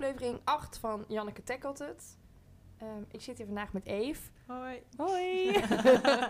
aflevering 8 van Janneke Tackelt Het. Ehm, ik zit hier vandaag met Eve. Hoi. Hoi!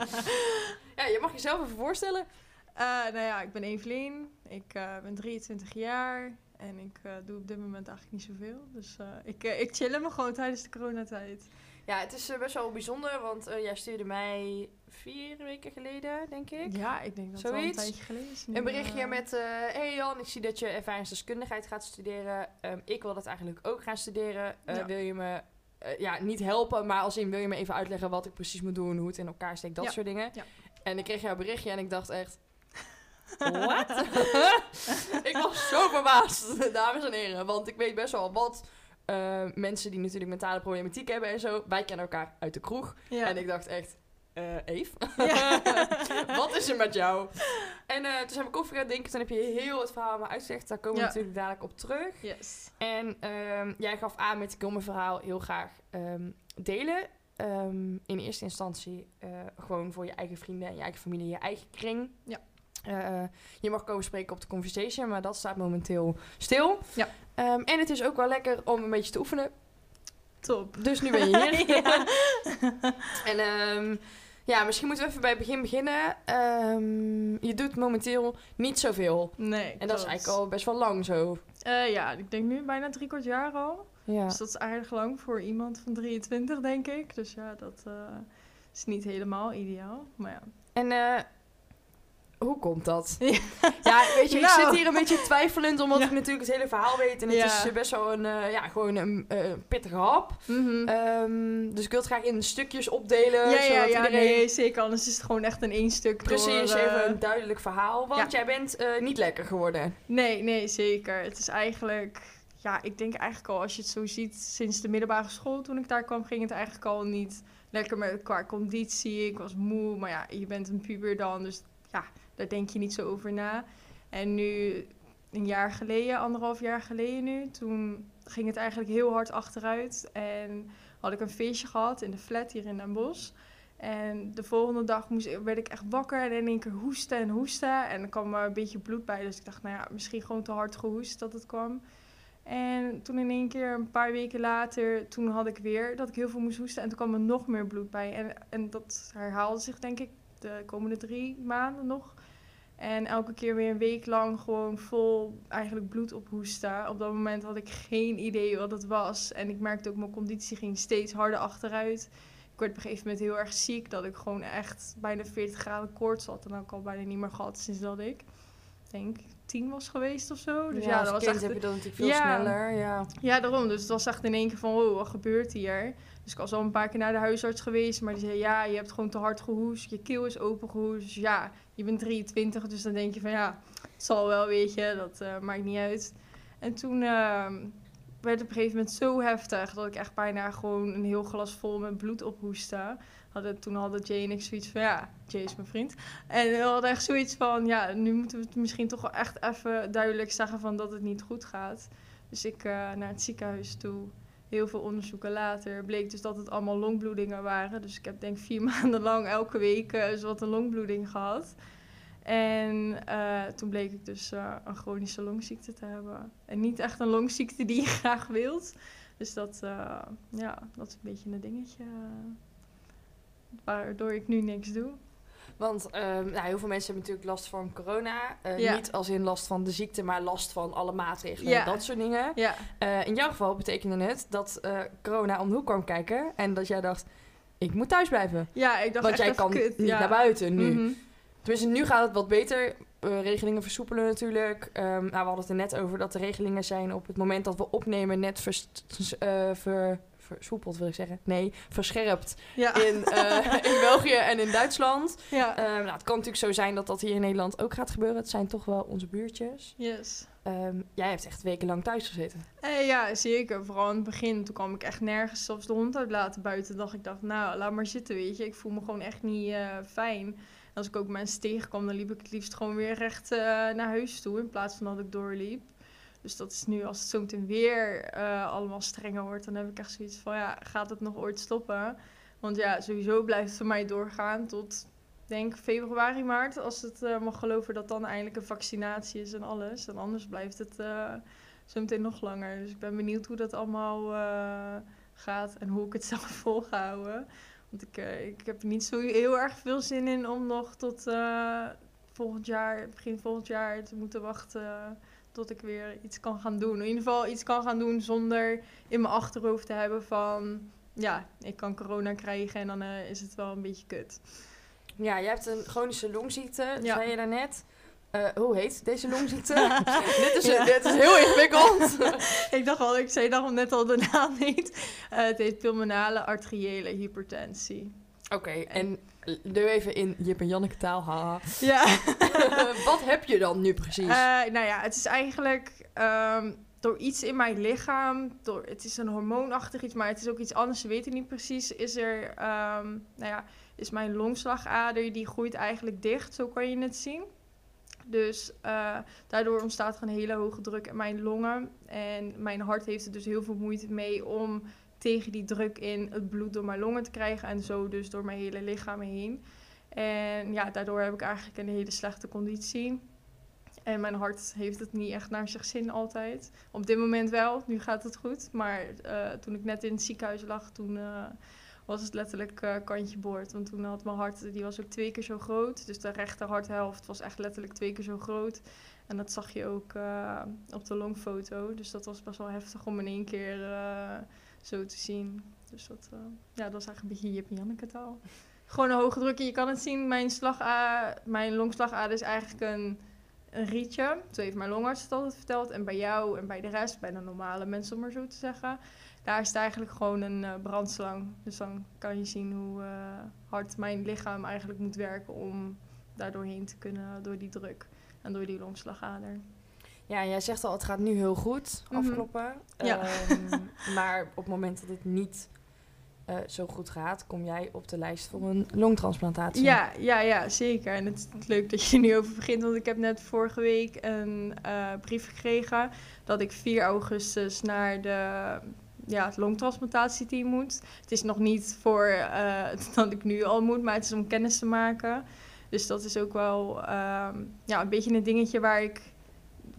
ja, je mag jezelf even voorstellen. Uh, nou ja, ik ben Evelien. Ik uh, ben 23 jaar. En ik uh, doe op dit moment eigenlijk niet zoveel. Dus ik, ik chill me gewoon tijdens de coronatijd. Ja, het is best wel bijzonder, want jij stuurde mij vier weken geleden, denk ik. Ja, ik denk dat het al een tijdje geleden is. Een berichtje met, hey Jan, ik zie dat je ervaringsdeskundigheid gaat studeren. Um, ik wil dat eigenlijk ook gaan studeren. Ja. Wil je me uh, ja, niet helpen, maar als in wil je me even uitleggen wat ik precies moet doen, hoe het in elkaar steekt, dat soort dingen. Ja. En ik kreeg jouw berichtje en ik dacht echt. Wat? ik was zo verbaasd, dames en heren. Want ik weet best wel wat uh, mensen die natuurlijk mentale problematiek hebben en zo. Wij kennen elkaar uit de kroeg. En ik dacht echt, uh, Eve, ja. wat is er met jou? En uh, toen zijn we koffie gaan drinken. Toen heb je heel het verhaal maar uitgelegd. Daar komen we natuurlijk dadelijk op terug. Yes. En um, jij gaf aan met ik wil mijn verhaal heel graag um, delen. Um, in eerste instantie uh, gewoon voor je eigen vrienden en je eigen familie, je eigen kring. Ja. Uh, je mag komen spreken op de conversation, maar dat staat momenteel stil. Ja. en het is ook wel lekker om een beetje te oefenen. Top. Dus nu ben je hier. en ja, misschien moeten we even bij het begin beginnen. Um, je doet momenteel niet zoveel. Nee. En dat is eigenlijk al best wel lang zo. Uh, ja, ik denk nu bijna drie kwart jaar al. Ja. Dus dat is aardig lang voor iemand van 23, denk ik. Dus ja, dat uh, is niet helemaal ideaal. Maar ja. En uh, hoe komt dat? Ja, weet je, ik zit nou. hier een beetje twijfelend, omdat ik natuurlijk het hele verhaal weet. En het is best wel een, uh, ja, gewoon een uh, pittige hap. Mm -hmm. um, dus ik wil het graag in stukjes opdelen. Ja, ja, ja iedereen... nee, zeker. Anders is het gewoon echt in één stuk Precies, door, uh... even een duidelijk verhaal. Want jij bent niet lekker geworden. Nee, nee, zeker. Het is eigenlijk... Ja, ik denk eigenlijk al, als je het zo ziet, sinds de middelbare school, toen ik daar kwam, ging het eigenlijk al niet lekker met qua conditie. Ik was moe, maar ja, je bent een puber dan, dus ja, daar denk je niet zo over na. En nu, een jaar geleden, anderhalf jaar geleden nu, toen ging het eigenlijk heel hard achteruit. En had ik een feestje gehad in de flat hier in Den Bosch. En de volgende dag moest, werd ik echt wakker en in één keer hoesten en hoesten. En er kwam er een beetje bloed bij. Dus ik dacht, nou ja, misschien gewoon te hard gehoest dat het kwam. En toen in één keer, een paar weken later, toen had ik weer dat ik heel veel moest hoesten. En toen kwam er nog meer bloed bij. En, en dat herhaalde zich, denk ik, de komende drie maanden nog. En elke keer weer een week lang gewoon vol eigenlijk bloed ophoesten. Op dat moment had ik geen idee wat het was. En ik merkte ook mijn conditie ging steeds harder achteruit. Ik werd op een gegeven moment heel erg ziek. Dat ik gewoon echt bijna 40 graden koorts had. En dat ik al bijna niet meer gehad sinds dat ik, denk tien was geweest of zo. Dus ja, ja dat was echt... heb je dat natuurlijk veel sneller. Ja. ja, daarom. Dus het was echt in één keer van, oh, wat gebeurt hier? Dus ik was al een paar keer naar de huisarts geweest. Maar die zei, ja, je hebt gewoon te hard gehoest. Je keel is open gehoest. Dus ja, je bent 23. Dus dan denk je van, ja, het zal wel, weet je. Dat uh, maakt niet uit. En toen uh, werd het op een gegeven moment zo heftig... dat ik echt bijna gewoon een heel glas vol met bloed ophoestte. Hadden, toen hadden Jay en ik zoiets van, ja, Jay is mijn vriend. En we hadden echt zoiets van, ja, nu moeten we het misschien toch wel echt even duidelijk zeggen... van dat het niet goed gaat. Dus ik uh, naar het ziekenhuis toe heel veel onderzoeken later bleek dus dat het allemaal longbloedingen waren. Dus ik heb denk vier maanden lang elke week uh, wat een longbloeding gehad. En uh, toen bleek ik dus uh, een chronische longziekte te hebben. En niet echt een longziekte die je graag wilt. Dus dat, ja, dat is een beetje een dingetje waardoor ik nu niks doe. Want um, nou, heel veel mensen hebben natuurlijk last van corona. Uh, ja. Niet als in last van de ziekte, maar last van alle maatregelen ja. dat soort dingen. Ja. Uh, in jouw geval betekende het dat uh, corona om de hoek kwam kijken. En dat jij dacht, ik moet thuis blijven. Ja, ik dacht Want echt jij kan kut. niet naar buiten nu. Mm -hmm. Tenminste, nu gaat het wat beter. regelingen versoepelen natuurlijk. Um, nou, we hadden het er net over dat de regelingen zijn op het moment dat we opnemen net vers, ver, versoepeld wil ik zeggen. Nee, verscherpt ja. in, uh, in België en in Duitsland. Ja. Uh, nou, het kan natuurlijk zo zijn dat dat hier in Nederland ook gaat gebeuren. Het zijn toch wel onze buurtjes. Yes. Um, jij hebt echt wekenlang thuis gezeten. Eh, ja, zeker. Vooral in het begin. Toen kwam ik echt nergens zelfs de hond uitlaten buiten. dacht ik, dacht, nou, laat maar zitten, weet je. Ik voel me gewoon echt niet uh, fijn. En als ik ook mensen tegenkwam, dan liep ik het liefst gewoon weer recht uh, naar huis toe. In plaats van dat ik doorliep. Dus dat is nu, als het zo meteen weer uh, allemaal strenger wordt, dan heb ik echt zoiets van, ja, gaat het nog ooit stoppen? Want ja, sowieso blijft het voor mij doorgaan tot, denk februari, maart. Als het uh, mag geloven dat dan eindelijk een vaccinatie is en alles. En anders blijft het uh, zometeen nog langer. Dus ik ben benieuwd hoe dat allemaal eh, gaat en hoe ik het zelf vol ga houden. Want ik, eh, ik heb er niet zo heel erg veel zin in om nog tot eh, volgend jaar, begin volgend jaar te moeten wachten tot ik weer iets kan gaan doen. In ieder geval iets kan gaan doen zonder in mijn achterhoofd te hebben van... Ja, ik kan corona krijgen en dan eh, is het wel een beetje kut. Ja, jij hebt een chronische longziekte, Ja. zei je daarnet. Eh hoe heet deze longziekte? dit, is, dit is heel ingewikkeld. ik dacht al, ik zei dacht net al de naam niet. Eh, het heet pulmonale arteriële hypertensie. Oké, en doe even in Jip en Janneke taal. haha. Ja. Wat heb je dan nu precies? Eh, nou ja, het is eigenlijk ehm, door iets in mijn lichaam, door, het is een hormoonachtig iets, maar het is ook iets anders, ze weten niet precies, is er, ehm, nou ja, is mijn longslagader, die groeit eigenlijk dicht, zo kan je het zien. Dus eh, daardoor ontstaat er een hele hoge druk in mijn longen. En mijn hart heeft er dus heel veel moeite mee om tegen die druk in het bloed door mijn longen te krijgen. En zo dus door mijn hele lichaam heen. En ja, daardoor heb ik eigenlijk een hele slechte conditie. En mijn hart heeft het niet echt naar zich zin altijd. Op dit moment wel, nu gaat het goed. Maar eh, toen ik net in het ziekenhuis lag, toen eh, was het letterlijk eh, kantje boord. Want toen had mijn hart, die was ook twee keer zo groot. Dus de rechter harthelft was echt letterlijk twee keer zo groot. En dat zag je ook op de longfoto. Dus dat was best wel heftig om in één keer zo te zien. Dus dat, eh, ja, dat was eigenlijk een beetje Jip taal. Gewoon een hoge druk. Je kan het zien, mijn, mijn longslagader is eigenlijk een, een rietje. Zo heeft mijn longarts het altijd verteld. En bij jou en bij de rest, bij de normale mensen om maar zo te zeggen... daar is het eigenlijk gewoon een eh, brandslang. Dus dan kan je zien hoe eh, hard mijn lichaam eigenlijk moet werken... om daar doorheen te kunnen, door die druk en door die longslagader. Ja, jij zegt al, het gaat nu heel goed Mhm. afkloppen. Ja. Ehm, maar op het moment dat het niet eh, zo goed gaat, kom jij op de lijst voor een longtransplantatie. Ja, ja, ja, zeker. En het is leuk dat je er nu over begint, want ik heb net vorige week een eh, brief gekregen dat ik 4 augustus naar de, ja, het longtransplantatieteam moet. Het is nog niet voor eh, dat ik nu al moet, maar het is om kennis te maken. Dus dat is ook wel ehm, ja, een beetje een dingetje waar ik,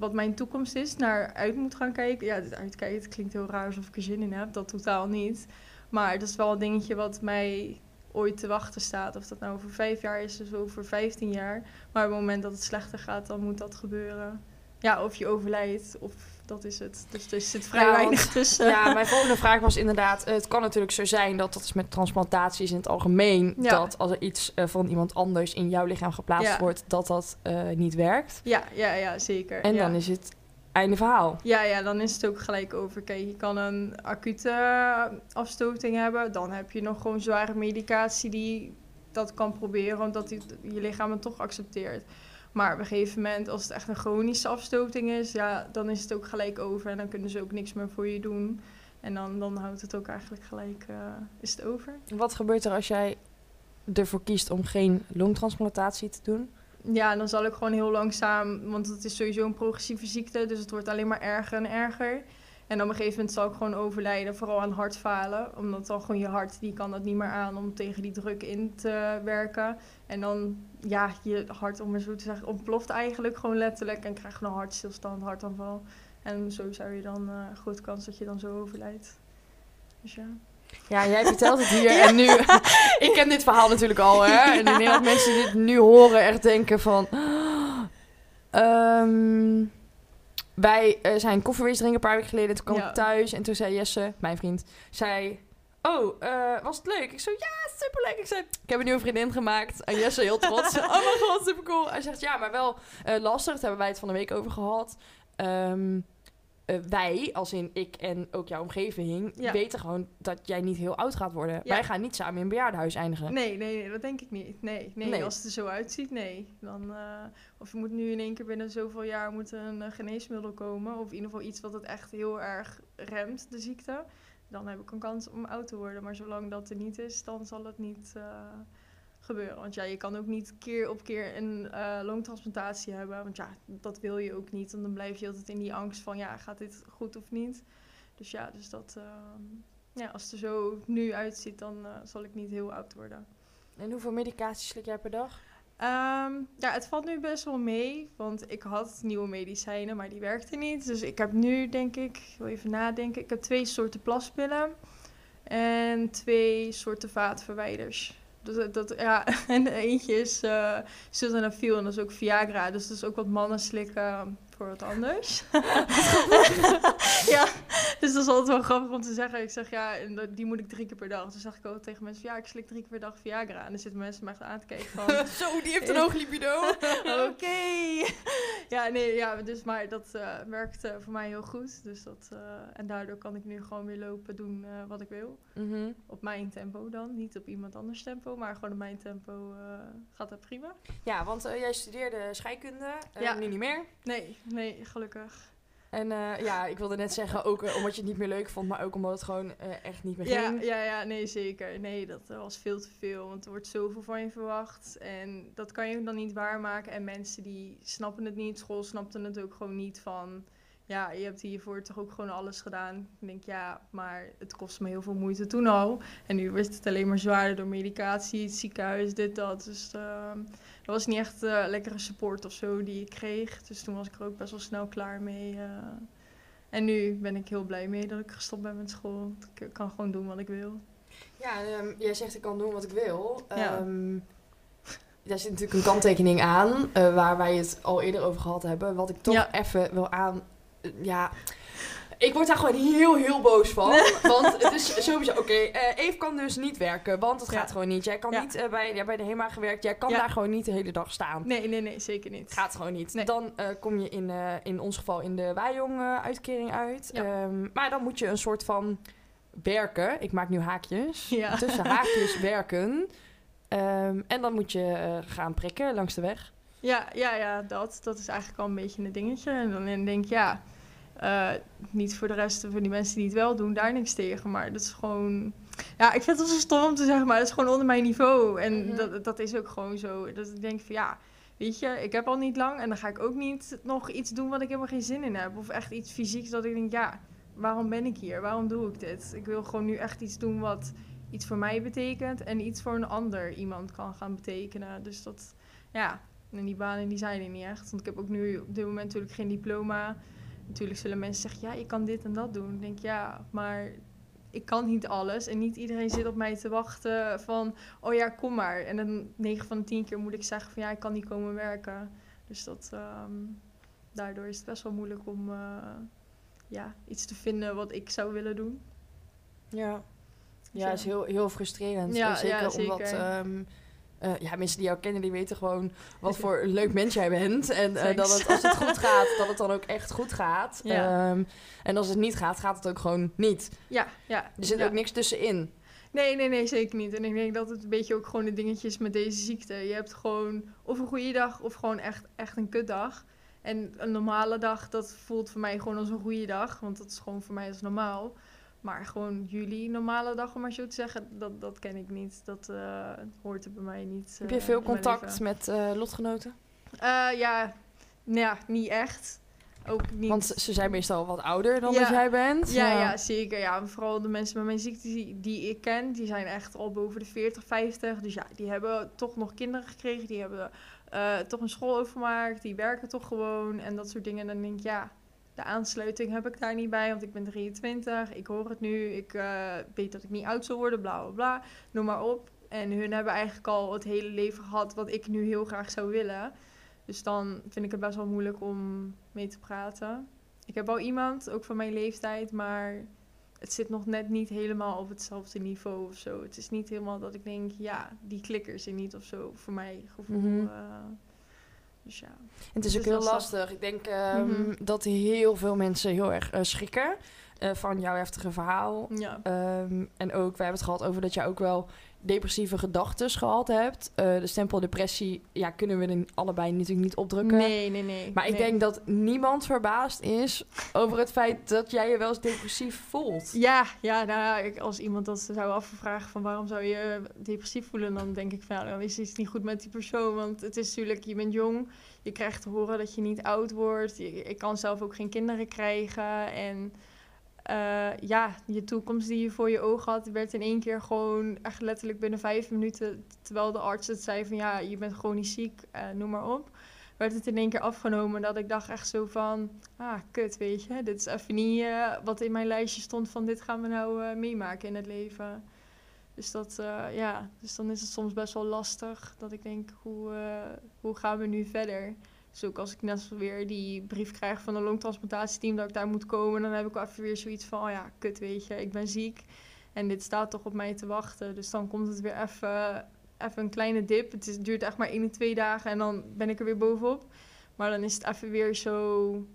wat mijn toekomst is, naar uit moet gaan kijken. Ja, uitkijken, het klinkt heel raar alsof ik er zin in heb, dat totaal niet. Maar dat is wel een dingetje wat mij ooit te wachten staat. Of dat nou over vijf jaar is of over vijftien jaar. Maar op het moment dat het slechter gaat, dan moet dat gebeuren. Ja, of je overlijdt, of dat is het. Dus er zit vrij Ja, weinig tussen. Ja, mijn volgende vraag was inderdaad... eh, het kan natuurlijk zo zijn dat dat is met transplantaties in het algemeen... Ja. dat als er iets eh, van iemand anders in jouw lichaam geplaatst Ja. wordt... dat dat eh, niet werkt. ja, ja, ja, zeker. En dan is het einde verhaal. Ja, ja, dan is het ook gelijk over. Kijk, je kan een acute afstoting hebben. Dan heb je nog gewoon zware medicatie die dat kan proberen, omdat je lichaam het toch accepteert. Maar op een gegeven moment, als het echt een chronische afstoting is, ja, dan is het ook gelijk over. En dan kunnen ze ook niks meer voor je doen. En dan, dan houdt het ook eigenlijk gelijk, eh, is het over. Wat gebeurt er als jij ervoor kiest om geen longtransplantatie te doen? Ja, dan zal ik gewoon heel langzaam, want het is sowieso een progressieve ziekte, dus het wordt alleen maar erger en erger. En op een gegeven moment zal ik gewoon overlijden, vooral aan hartfalen. Omdat dan gewoon je hart, die kan dat niet meer aan om tegen die druk in te werken. En dan, ja, je hart, om maar zo te zeggen, ontploft eigenlijk gewoon letterlijk. En krijg je een hartstilstand, hartaanval. En zo zou je dan, eh grote kans dat je dan zo overlijdt. Dus ja. Ja, jij vertelt het hier en nu... ik ken dit verhaal natuurlijk al, hè. En ik denk dat mensen die dit nu horen echt denken van... ehm, wij eh, zijn koffiewees drinken een paar weken geleden. Toen kwam Ja. ik thuis en toen zei Jesse, mijn vriend, zei... Oh, eh, was het leuk? Ik zo, ja, superleuk. Ik zei, ik heb een nieuwe vriendin gemaakt. En Jesse heel trots. oh mijn god, super cool. Hij zegt, ja, maar wel eh, lastig. Daar hebben wij het van de week over gehad. Ehm, eh, wij, als in ik en ook jouw omgeving, Ja. weten gewoon dat jij niet heel oud gaat worden. Ja. Wij gaan niet samen in een bejaardenhuis eindigen. Nee, nee, nee, dat denk ik niet. Nee, nee, Nee. als het er zo uitziet, nee. Dan, eh, of je moet nu in één keer binnen zoveel jaar moet een eh, geneesmiddel komen. Of in ieder geval iets wat het echt heel erg remt, de ziekte. Dan heb ik een kans om oud te worden. Maar zolang dat er niet is, dan zal het niet gebeuren. Want ja, je kan ook niet keer op keer een eh, longtransplantatie hebben. Want ja, dat wil je ook niet. Want dan blijf je altijd in die angst van, ja, gaat dit goed of niet? Dus ja, dus dat... ehm, ja, als het er zo nu uitziet, dan eh, zal ik niet heel oud worden. En hoeveel medicatie slik jij per dag? Ehm, ja, het valt nu best wel mee, want ik had nieuwe medicijnen, maar die werkten niet. Dus ik heb nu, denk ik, ik wil even nadenken, ik heb twee soorten plaspillen en twee soorten vaatverwijders. Dus dat, ja, en eentje is uh, sildenafil en dat is ook Viagra. Dus dat is ook wat mannen slikken voor wat anders. ja, dus dat is altijd wel grappig om te zeggen. Ik zeg ja, en die moet ik drie keer per dag. Dus zeg ik ook tegen mensen, ja, ik slik drie keer per dag Viagra. En dan zitten mensen me echt aan te kijken van... Zo, die heeft een hoog libido. Oké. Ja, nee, ja, dus maar dat uh, werkt uh, voor mij heel goed. Dus dat, uh, en daardoor kan ik nu gewoon weer lopen, doen wat ik wil. Mm -hmm. Op mijn tempo dan. Niet op iemand anders tempo, maar gewoon op mijn tempo gaat dat prima. Ja, want jij studeerde scheikunde. Ja. Nu niet meer. Nee, nee, gelukkig. En uh, ja, ik wilde net zeggen, ook uh, omdat je het niet meer leuk vond, maar ook omdat het gewoon uh, echt niet meer ja, ging. Ja, ja, nee, zeker. Nee, dat was veel te veel, want er wordt zoveel van je verwacht. En dat kan je dan niet waarmaken. En mensen die snappen het niet, school snapte het ook gewoon niet van ja, je hebt hiervoor toch ook gewoon alles gedaan. Ik denk, ja, maar het kost me heel veel moeite toen al. En nu wordt het alleen maar zwaarder door medicatie, het ziekenhuis, dit, dat. Dus dat was niet echt uh, lekkere support of zo die ik kreeg. Dus toen was ik er ook best wel snel klaar mee. Uh. En nu ben ik heel blij mee dat ik gestopt ben met school. Ik kan gewoon doen wat ik wil. Ja, um, jij zegt ik kan doen wat ik wil. Ja. Um, daar zit natuurlijk een kanttekening aan, uh, waar wij het al eerder over gehad hebben. Wat ik toch ja. even wil aan ja, ik word daar gewoon heel, heel boos van. want het is sowieso, oké, okay, uh, Eve kan dus niet werken, want het gaat gewoon niet. Jij kan niet uh, bij, ja, bij de HEMA gewerkt, jij kan daar gewoon niet de hele dag staan. Nee, nee, nee, zeker niet. Gaat gewoon niet. Nee. Dan uh, kom je in, in ons geval in de Wijong-uitkering uit. Um, maar dan moet je een soort van werken. Ik maak nu haakjes. Tussen haakjes werken. Um, en dan moet je gaan prikken langs de weg. Ja, ja, ja, dat. Dat is eigenlijk al een beetje een dingetje. En dan denk ik, ja, uh, niet voor de rest van die mensen die het wel doen, daar niks tegen. Maar dat is gewoon. Ja, ik vind het wel zo stom om te zeggen, maar dat is gewoon onder mijn niveau. En mm -hmm. dat, dat is ook gewoon zo. Dat ik denk van ja, weet je, ik heb al niet lang en dan ga ik ook niet nog iets doen wat ik helemaal geen zin in heb. Of echt iets fysieks dat ik denk, ja, waarom ben ik hier? Waarom doe ik dit? Ik wil gewoon nu echt iets doen wat iets voor mij betekent en iets voor een ander iemand kan gaan betekenen. Dus dat, ja, en die banen die zijn er niet echt. Want ik heb ook nu op dit moment natuurlijk geen diploma. Natuurlijk zullen mensen zeggen, ja, je kan dit en dat doen. Ik denk, ja, maar ik kan niet alles. En niet iedereen zit op mij te wachten van, oh ja, kom maar. En dan 9 van de 10 keer moet ik zeggen van, ja, ik kan niet komen werken. Dus dat, um, daardoor is het best wel moeilijk om uh, ja, iets te vinden wat ik zou willen doen. Ja, ja, is heel, heel frustrerend. Ja, zeker, ja, zeker. omdat... Um, uh, ja, mensen die jou kennen, die weten gewoon wat voor leuk mens jij bent. En uh, dat het, als het goed gaat, dat het dan ook echt goed gaat. Ja. Um, en als het niet gaat, gaat het ook gewoon niet. Ja, ja. Er zit ja. ook niks tussenin. Nee, nee, nee, zeker niet. En ik denk dat het een beetje ook gewoon de dingetjes met deze ziekte. Je hebt gewoon of een goede dag of gewoon echt, echt een kutdag. En een normale dag, dat voelt voor mij gewoon als een goede dag. Want dat is gewoon voor mij als normaal. Maar gewoon jullie normale dag, om maar zo te zeggen, dat, dat ken ik niet. Dat uh, hoort er bij mij niet. Heb je veel contact met uh, lotgenoten? ja, nou ja, niet echt. Ook niet. Want ze zijn meestal wat ouder dan ja. dat jij bent. Ja, ja, ja, zeker. Ja, vooral de mensen met mijn ziekte die, die ik ken, die zijn echt al boven de 40, 50. Dus ja, die hebben toch nog kinderen gekregen. Die hebben toch een school overgemaakt. Die werken toch gewoon en dat soort dingen. En dan denk ik, ja, de aansluiting heb ik daar niet bij, want ik ben 23. Ik hoor het nu. Ik uh, weet dat ik niet oud zal worden, bla bla bla. Noem maar op. En hun hebben eigenlijk al het hele leven gehad wat ik nu heel graag zou willen. Dus dan vind ik het best wel moeilijk om mee te praten. Ik heb al iemand, ook van mijn leeftijd, maar het zit nog net niet helemaal op hetzelfde niveau of zo. Het is niet helemaal dat ik denk, ja, die klikkers er niet of zo, voor mij gevoel. Mm -hmm. uh, dus ja. Het is ook heel lastig. Ik denk um, mm -hmm. dat heel veel mensen heel erg uh, schrikken uh, van jouw heftige verhaal. Ja. Um, en ook, we hebben het gehad over dat je ook wel depressieve gedachten gehad hebt. Uh, de stempel depressie, ja, kunnen we er allebei natuurlijk niet opdrukken. Nee, nee, nee. Maar ik denk dat niemand verbaasd is over het feit dat jij je wel eens depressief voelt. Ja, ja nou, als iemand dat zou afvragen van waarom zou je depressief voelen, dan denk ik van dan is iets niet goed met die persoon. Want het is natuurlijk, je bent jong, je krijgt te horen dat je niet oud wordt. Je, ik kan zelf ook geen kinderen krijgen en eh, ja, je toekomst die je voor je ogen had, werd in één keer gewoon echt letterlijk binnen vijf minuten, terwijl de arts het zei van ja, je bent gewoon niet ziek, uh, noem maar op, werd het in één keer afgenomen. Dat ik dacht echt zo van, ah, kut, weet je, dit is even niet uh, wat in mijn lijstje stond van dit gaan we nou meemaken in het leven. Dus, dat, ja, dus dan is het soms best wel lastig dat ik denk, hoe, hoe gaan we nu verder? Dus ook als ik net weer die brief krijg van een longtransplantatieteam dat ik daar moet komen, dan heb ik even weer zoiets van, oh ja, kut weet je, ik ben ziek en dit staat toch op mij te wachten. Dus dan komt het weer even, even een kleine dip. Het, is, duurt echt maar één of twee dagen en dan ben ik er weer bovenop. Maar dan is het even weer zo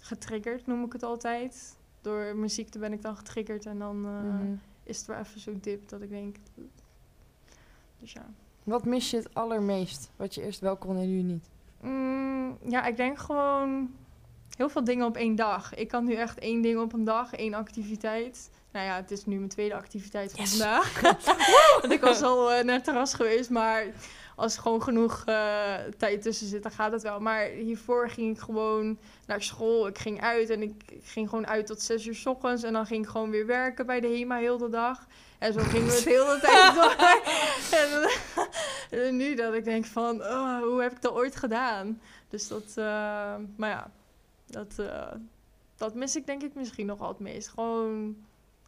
getriggerd, noem ik het altijd. Door mijn ziekte ben ik dan getriggerd en dan uh, mm is het weer even zo'n dip dat ik denk... Dus ja. Wat mis je het allermeest? Wat je eerst wel kon en nu niet? Mm, ja, ik denk gewoon heel veel dingen op één dag. Ik kan nu echt één ding op een dag, één activiteit. Nou ja, het is nu mijn tweede activiteit van vandaag. Want ik was al uh, naar terras geweest, maar als er gewoon genoeg uh, tijd tussen zit, dan gaat het wel. Maar hiervoor ging ik gewoon naar school. Ik ging uit en ik ging gewoon uit tot zes uur s ochtends. En dan ging ik gewoon weer werken bij de HEMA heel de dag. En zo gingen we het de hele tijd door. en, nu dat ik denk van, oh, hoe heb ik dat ooit gedaan? Dus dat, uh, maar ja, dat, uh, dat mis ik denk ik misschien nog wel het meest. Gewoon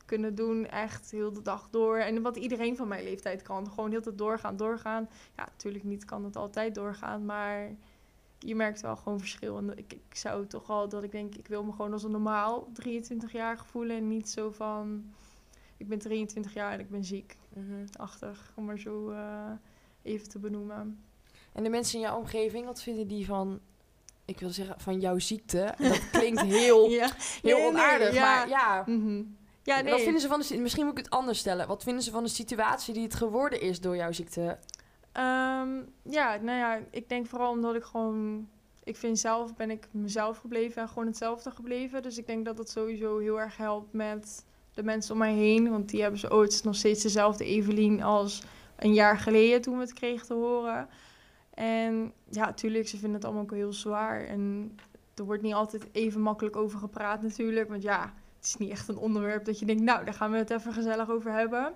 kunnen doen, echt heel de dag door. En wat iedereen van mijn leeftijd kan. Gewoon heel de doorgaan, doorgaan. Ja, natuurlijk niet kan het altijd doorgaan, maar je merkt wel gewoon verschil. En ik, ik zou toch al dat ik denk, ik wil me gewoon als een normaal 23 jaar voelen. En niet zo van ik ben 23 jaar en ik ben ziek. Mm Achtig, om maar zo uh, even te benoemen. En de mensen in jouw omgeving, wat vinden die van, ik wil zeggen, van jouw ziekte? dat klinkt heel, ja. heel onaardig, ja. maar ja. Mm ja nee. Wat vinden ze van de, misschien moet ik het anders stellen. Wat vinden ze van de situatie die het geworden is door jouw ziekte? Um, ja, nou ja, ik denk vooral omdat ik gewoon ik vind zelf ben ik mezelf gebleven en gewoon hetzelfde gebleven. Dus ik denk dat dat sowieso heel erg helpt met de mensen om mij heen. Want die hebben ze ooit nog steeds dezelfde Evelien als een jaar geleden toen we het kregen te horen. En ja, natuurlijk, ze vinden het allemaal ook heel zwaar. En er wordt niet altijd even makkelijk over gepraat natuurlijk. Want ja, het is niet echt een onderwerp dat je denkt, nou, daar gaan we het even gezellig over hebben.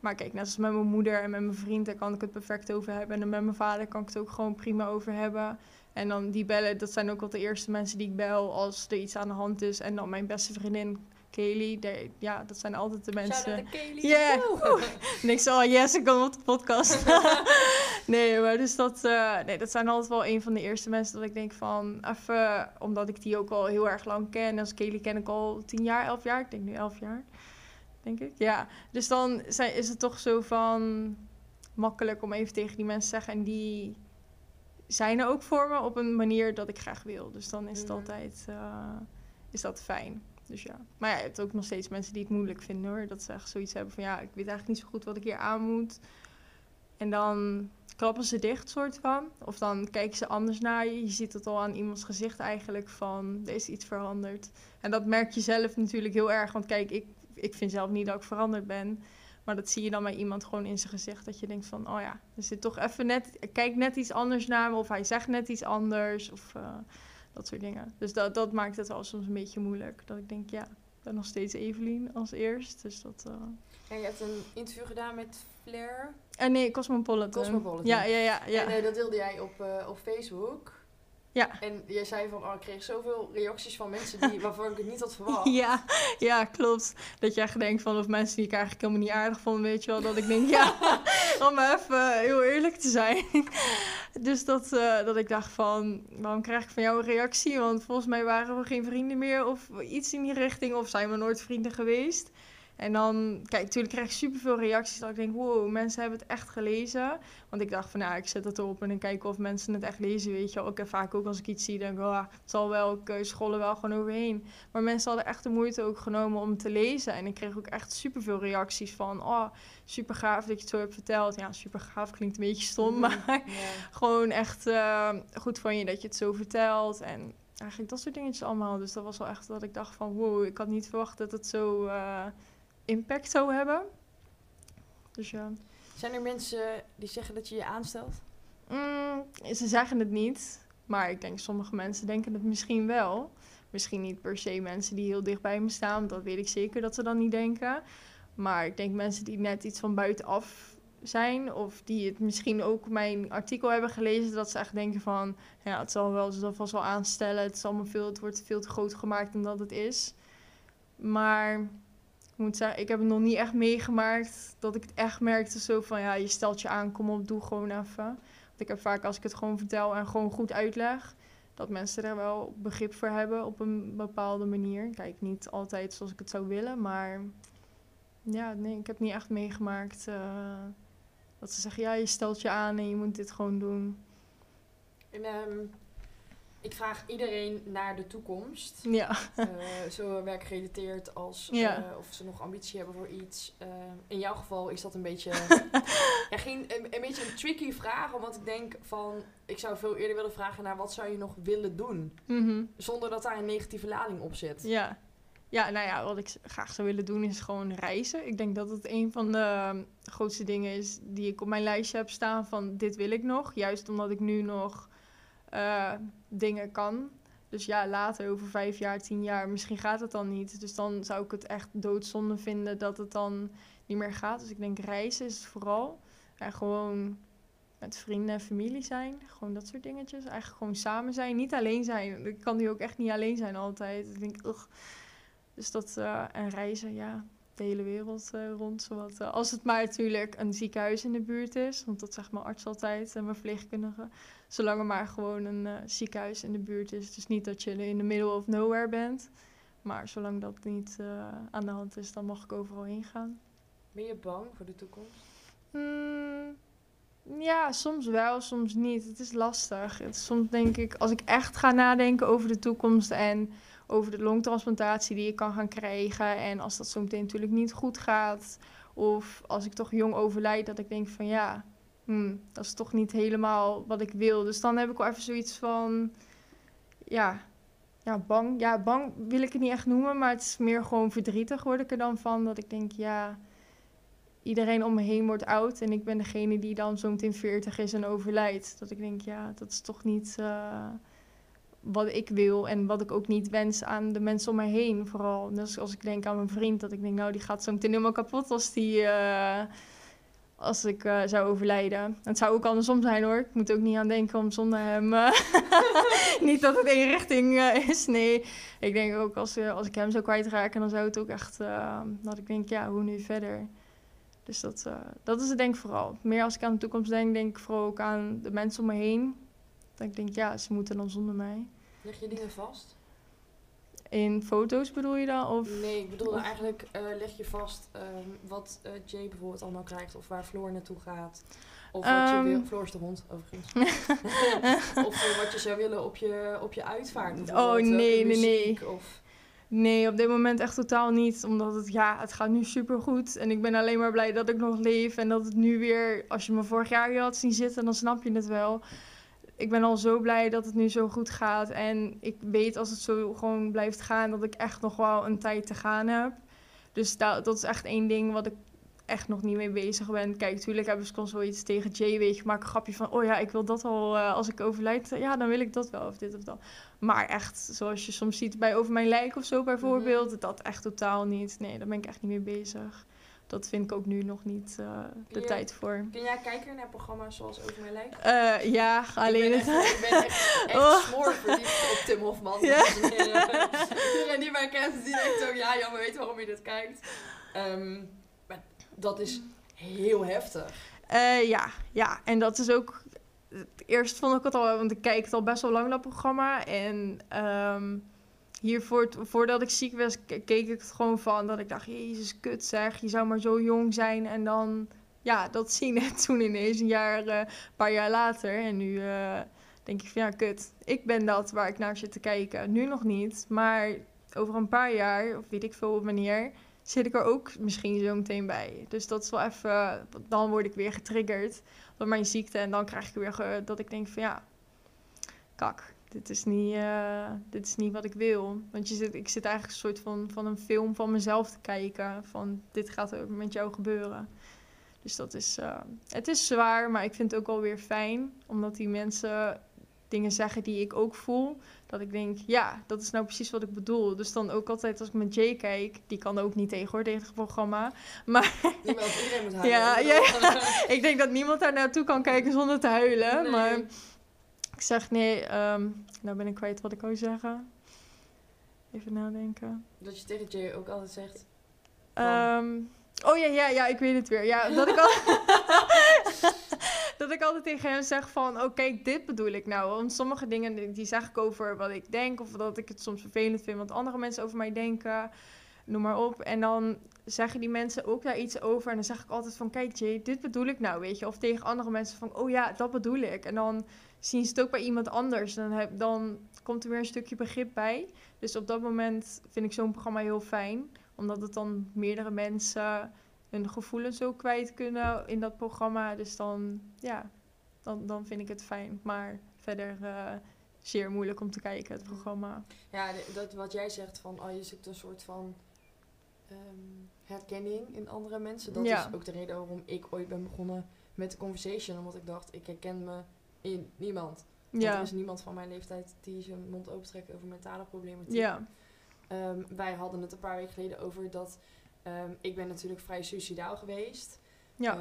Maar kijk, net als met mijn moeder en met mijn vriend, daar kan ik het perfect over hebben. En met mijn vader kan ik het ook gewoon prima over hebben. En dan die bellen, dat zijn ook wel de eerste mensen die ik bel als er iets aan de hand is. En dan mijn beste vriendin Kelly, ja, dat zijn altijd de mensen. Ja. Yeah. en ik oh, yes, ik kom op de podcast. nee, maar dus dat, uh, nee, dat zijn altijd wel een van de eerste mensen dat ik denk van, even, omdat ik die ook al heel erg lang ken. Als Kelly ken ik al tien jaar, elf jaar. Ik denk nu elf jaar, denk ik. Ja, dus dan zijn, is het toch zo van makkelijk om even tegen die mensen te zeggen. En die zijn er ook voor me op een manier dat ik graag wil. Dus dan is het mhm. altijd, uh, is dat fijn. Dus ja. Maar ja, je hebt ook nog steeds mensen die het moeilijk vinden hoor. Dat ze echt zoiets hebben van ja, ik weet eigenlijk niet zo goed wat ik hier aan moet. En dan klappen ze dicht, soort van. Of dan kijken ze anders naar je. Je ziet het al aan iemands gezicht eigenlijk van er is iets veranderd. En dat merk je zelf natuurlijk heel erg. Want kijk, ik, ik vind zelf niet dat ik veranderd ben. Maar dat zie je dan bij iemand gewoon in zijn gezicht. Dat je denkt van, oh ja, er zit toch even net... Kijk net iets anders naar me. Of hij zegt net iets anders. Of... Uh, dat soort dingen. Dus dat, dat maakt het wel soms een beetje moeilijk. Dat ik denk, ja, ik ben nog steeds Evelien als eerst. Dus dat... Uh... En je hebt een interview gedaan met Flair? Uh, nee, Cosmopolitan. Cosmopolitan. Ja, ja, ja. ja. En uh, dat deelde jij op, uh, op Facebook. Ja. En jij zei van, oh, ik kreeg zoveel reacties van mensen die, waarvan ik het niet had verwacht. Ja, ja, klopt. Dat je echt denkt van, of mensen die ik eigenlijk helemaal niet aardig vond, weet je wel. Dat ik denk, ja, om even heel eerlijk te zijn. Dus dat, uh, dat ik dacht van, waarom krijg ik van jou een reactie? Want volgens mij waren we geen vrienden meer of iets in die richting. Of zijn we nooit vrienden geweest. En dan, kijk, natuurlijk krijg ik superveel reacties. Dat ik denk, wow, mensen hebben het echt gelezen. Want ik dacht van, nou, ik zet het op en dan kijken of mensen het echt lezen, weet je wel. Ik heb vaak ook als ik iets zie, denk ik, oh, het zal wel, ik eh, scrollen wel gewoon overheen. Maar mensen hadden echt de moeite ook genomen om te lezen. En ik kreeg ook echt superveel reacties van, oh, super gaaf dat je het zo hebt verteld. Ja, super gaaf klinkt een beetje stom, maar gewoon echt uh, goed van je dat je het zo vertelt. En eigenlijk dat soort dingetjes allemaal. Dus dat was wel echt dat ik dacht van, wow, ik had niet verwacht dat het zo... Uh, impact zou hebben. Dus ja. Zijn er mensen die zeggen dat je je aanstelt? Mm, ze zeggen het niet. Maar ik denk sommige mensen denken het misschien wel. Misschien niet per se mensen die heel dicht bij me staan. Dat weet ik zeker dat ze dan niet denken. Maar ik denk mensen die net iets van buitenaf zijn. Of die het misschien ook mijn artikel hebben gelezen. Dat ze echt denken van... Ja, het zal wel, ze zal vast wel aanstellen. Het, is allemaal veel, het wordt veel te groot gemaakt dan dat het is. Maar ik moet zeggen, ik heb het nog niet echt meegemaakt. Dat ik het echt merkte zo van... Ja, je stelt je aan, kom op, doe gewoon even. Want ik heb vaak als ik het gewoon vertel en gewoon goed uitleg dat mensen er wel begrip voor hebben op een bepaalde manier. Kijk, niet altijd zoals ik het zou willen, maar ja, nee, ik heb niet echt meegemaakt uh, dat ze zeggen, ja, je stelt je aan en je moet dit gewoon doen. En, um, ik vraag iedereen naar de toekomst. Ja. Uh, zo werkgerelateerd als ja. uh, of ze nog ambitie hebben voor iets. Uh, in jouw geval is dat een beetje, ja, geen, een, een, beetje een tricky vraag. Omdat ik denk van, ik zou veel eerder willen vragen naar wat zou je nog willen doen? Mm -hmm. Zonder dat daar een negatieve lading op zit. Ja. Ja, nou ja, wat ik graag zou willen doen is gewoon reizen. Ik denk dat het een van de grootste dingen is die ik op mijn lijstje heb staan van dit wil ik nog. Juist omdat ik nu nog uh, dingen kan. Dus ja, later, over vijf jaar, tien jaar, misschien gaat het dan niet. Dus dan zou ik het echt doodzonde vinden dat het dan niet meer gaat. Dus ik denk reizen is het vooral. En gewoon met vrienden en familie zijn. Gewoon dat soort dingetjes. Eigenlijk gewoon samen zijn. Niet alleen zijn. Ik kan nu ook echt niet alleen zijn altijd. Ik denk, ugh. Dus dat, uh, en reizen, ja, de hele wereld uh, rond. Zowat, uh, als het maar natuurlijk een ziekenhuis in de buurt is. Want dat zegt mijn arts altijd en mijn verpleegkundige. Zolang er maar gewoon een ziekenhuis in de buurt is. Dus niet dat je in de middle of nowhere bent. Maar zolang dat niet aan de hand is, dan mag ik overal heen gaan. Ben je bang voor de toekomst? Mm, ja, soms wel, soms niet. Het is lastig. Het, soms denk ik, als ik echt ga nadenken over de toekomst en over de longtransplantatie die ik kan gaan krijgen. En als dat zo meteen natuurlijk niet goed gaat. Of als ik toch jong overlijd, dat ik denk van ja, hmm, dat is toch niet helemaal wat ik wil. Dus dan heb ik wel even zoiets van, ja, ja, bang. Ja, bang wil ik het niet echt noemen, maar het is meer gewoon verdrietig word ik er dan van. Dat ik denk, ja, iedereen om me heen wordt oud en ik ben degene die dan zo meteen 40 is en overlijdt. Dat ik denk, ja, dat is toch niet... Uh, wat ik wil en wat ik ook niet wens aan de mensen om mij heen. Vooral dus als ik denk aan mijn vriend, dat ik denk, nou, die gaat zo meteen helemaal kapot als die. Uh, als ik uh, zou overlijden. Het zou ook andersom zijn hoor. Ik moet ook niet aan denken om zonder hem. Uh, niet dat het één richting is. Nee, ik denk ook als, als ik hem zou kwijtraken, dan zou het ook echt. dat ik denk, ja, hoe nu verder? Dus dat, dat is het denk ik vooral. Meer als ik aan de toekomst denk, denk ik vooral ook aan de mensen om me heen. Dat ik denk, ja, ze moeten dan zonder mij. Leg je dingen vast? In foto's bedoel je dan? Of? Nee, ik bedoel eigenlijk, uh, leg je vast um, wat uh, Jay bijvoorbeeld allemaal krijgt. Of waar Floor naartoe gaat. Of wat um, je wil. Floor is de hond, overigens. of uh, wat je zou willen op je, op je uitvaart. Oh, nee, nee, nee. Of... Nee, op dit moment echt totaal niet. Omdat het, ja, het gaat nu super goed. En ik ben alleen maar blij dat ik nog leef. En dat het nu weer, als je me vorig jaar hier had zien zitten, dan snap je het wel ik ben al zo blij dat het nu zo goed gaat. En ik weet als het zo gewoon blijft gaan, dat ik echt nog wel een tijd te gaan heb. Dus dat, dat is echt één ding wat ik echt nog niet mee bezig ben. Kijk, natuurlijk hebben ze soms wel iets tegen Jay, weet je. maak een grapje van, oh ja, ik wil dat al, uh, als ik overlijd. Ja, dan wil ik dat wel, of dit of dat. Maar echt, zoals je soms ziet bij Over Mijn Lijk of zo bijvoorbeeld, mm -hmm. dat echt totaal niet. Nee, daar ben ik echt niet mee bezig dat vind ik ook nu nog niet uh, de je, tijd voor. Kun jij kijken naar programma's zoals Over Mijn Lijk? Uh, ja, alleen... Ik ben echt, ik ben echt, echt oh. op Tim Hofman. Ja. Iedereen die mij kent, die denkt ook... Ja, jammer weet waarom je dit kijkt. Um, maar dat is heel heftig. Uh, ja, ja, en dat is ook... Eerst vond ik het al... Want ik kijk het al best wel lang, dat programma. En... Um, hiervoor, voordat ik ziek was, keek ik het gewoon van dat ik dacht, jezus, kut zeg, je zou maar zo jong zijn en dan, ja, dat zien het toen ineens een jaar, uh, paar jaar later. En nu uh, denk ik van, ja, kut, ik ben dat waar ik naar zit te kijken. Nu nog niet, maar over een paar jaar, of weet ik veel wanneer, zit ik er ook misschien zo meteen bij. Dus dat is wel even, dan word ik weer getriggerd door mijn ziekte en dan krijg ik weer dat ik denk van, ja, kak, dit is niet, uh, dit is niet wat ik wil. Want je zit, ik zit eigenlijk een soort van, van een film van mezelf te kijken. Van dit gaat er met jou gebeuren. Dus dat is, uh, het is zwaar, maar ik vind het ook wel weer fijn. Omdat die mensen dingen zeggen die ik ook voel. Dat ik denk, ja, dat is nou precies wat ik bedoel. Dus dan ook altijd als ik met Jay kijk, die kan ook niet tegen hoor, tegen het programma. Maar Niemand, iedereen moet huilen. Ja, ja, ik denk dat niemand daar naartoe kan kijken zonder te huilen. Nee. Maar ik zeg nee, ehm, nou ben ik kwijt wat ik wou zeggen. Even nadenken. Dat je tegen Jay ook altijd zegt... Ehm, oh ja, ja, ja, ik weet het weer. Ja, dat ik, al dat ik altijd tegen hem zeg van, oh kijk, dit bedoel ik nou. Want sommige dingen die- die zeg ik over wat ik denk. Of dat ik het soms vervelend vind wat andere mensen over mij denken. Noem maar op. En dan zeggen die mensen ook daar iets over. En dan zeg ik altijd van, kijk Jay, dit bedoel ik nou, weet je. Of tegen andere mensen van, oh ja, dat bedoel ik. En dan zien ze het ook bij iemand anders. Dan, dan komt er weer een stukje begrip bij. Dus op dat moment vind ik zo'n programma heel fijn omdat het dan meerdere mensen hun gevoelens ook kwijt kunnen in dat programma. Dus dan, ja, dan, dan vind ik het fijn. Maar verder eh, zeer moeilijk om te kijken, het programma. Ja, dat wat jij zegt van, oh, je zoekt een soort van ehm, herkenning in andere mensen. Dat Ja. is ook de reden waarom ik ooit ben begonnen met de conversation. Omdat ik dacht, ik herken me in niemand. Want Ja, er is niemand van mijn leeftijd die zijn mond opentrekt over mentale problematiek. ja, Ehm, wij hadden het een paar weken geleden over dat ehm, ik ben natuurlijk vrij suicidaal geweest. ja,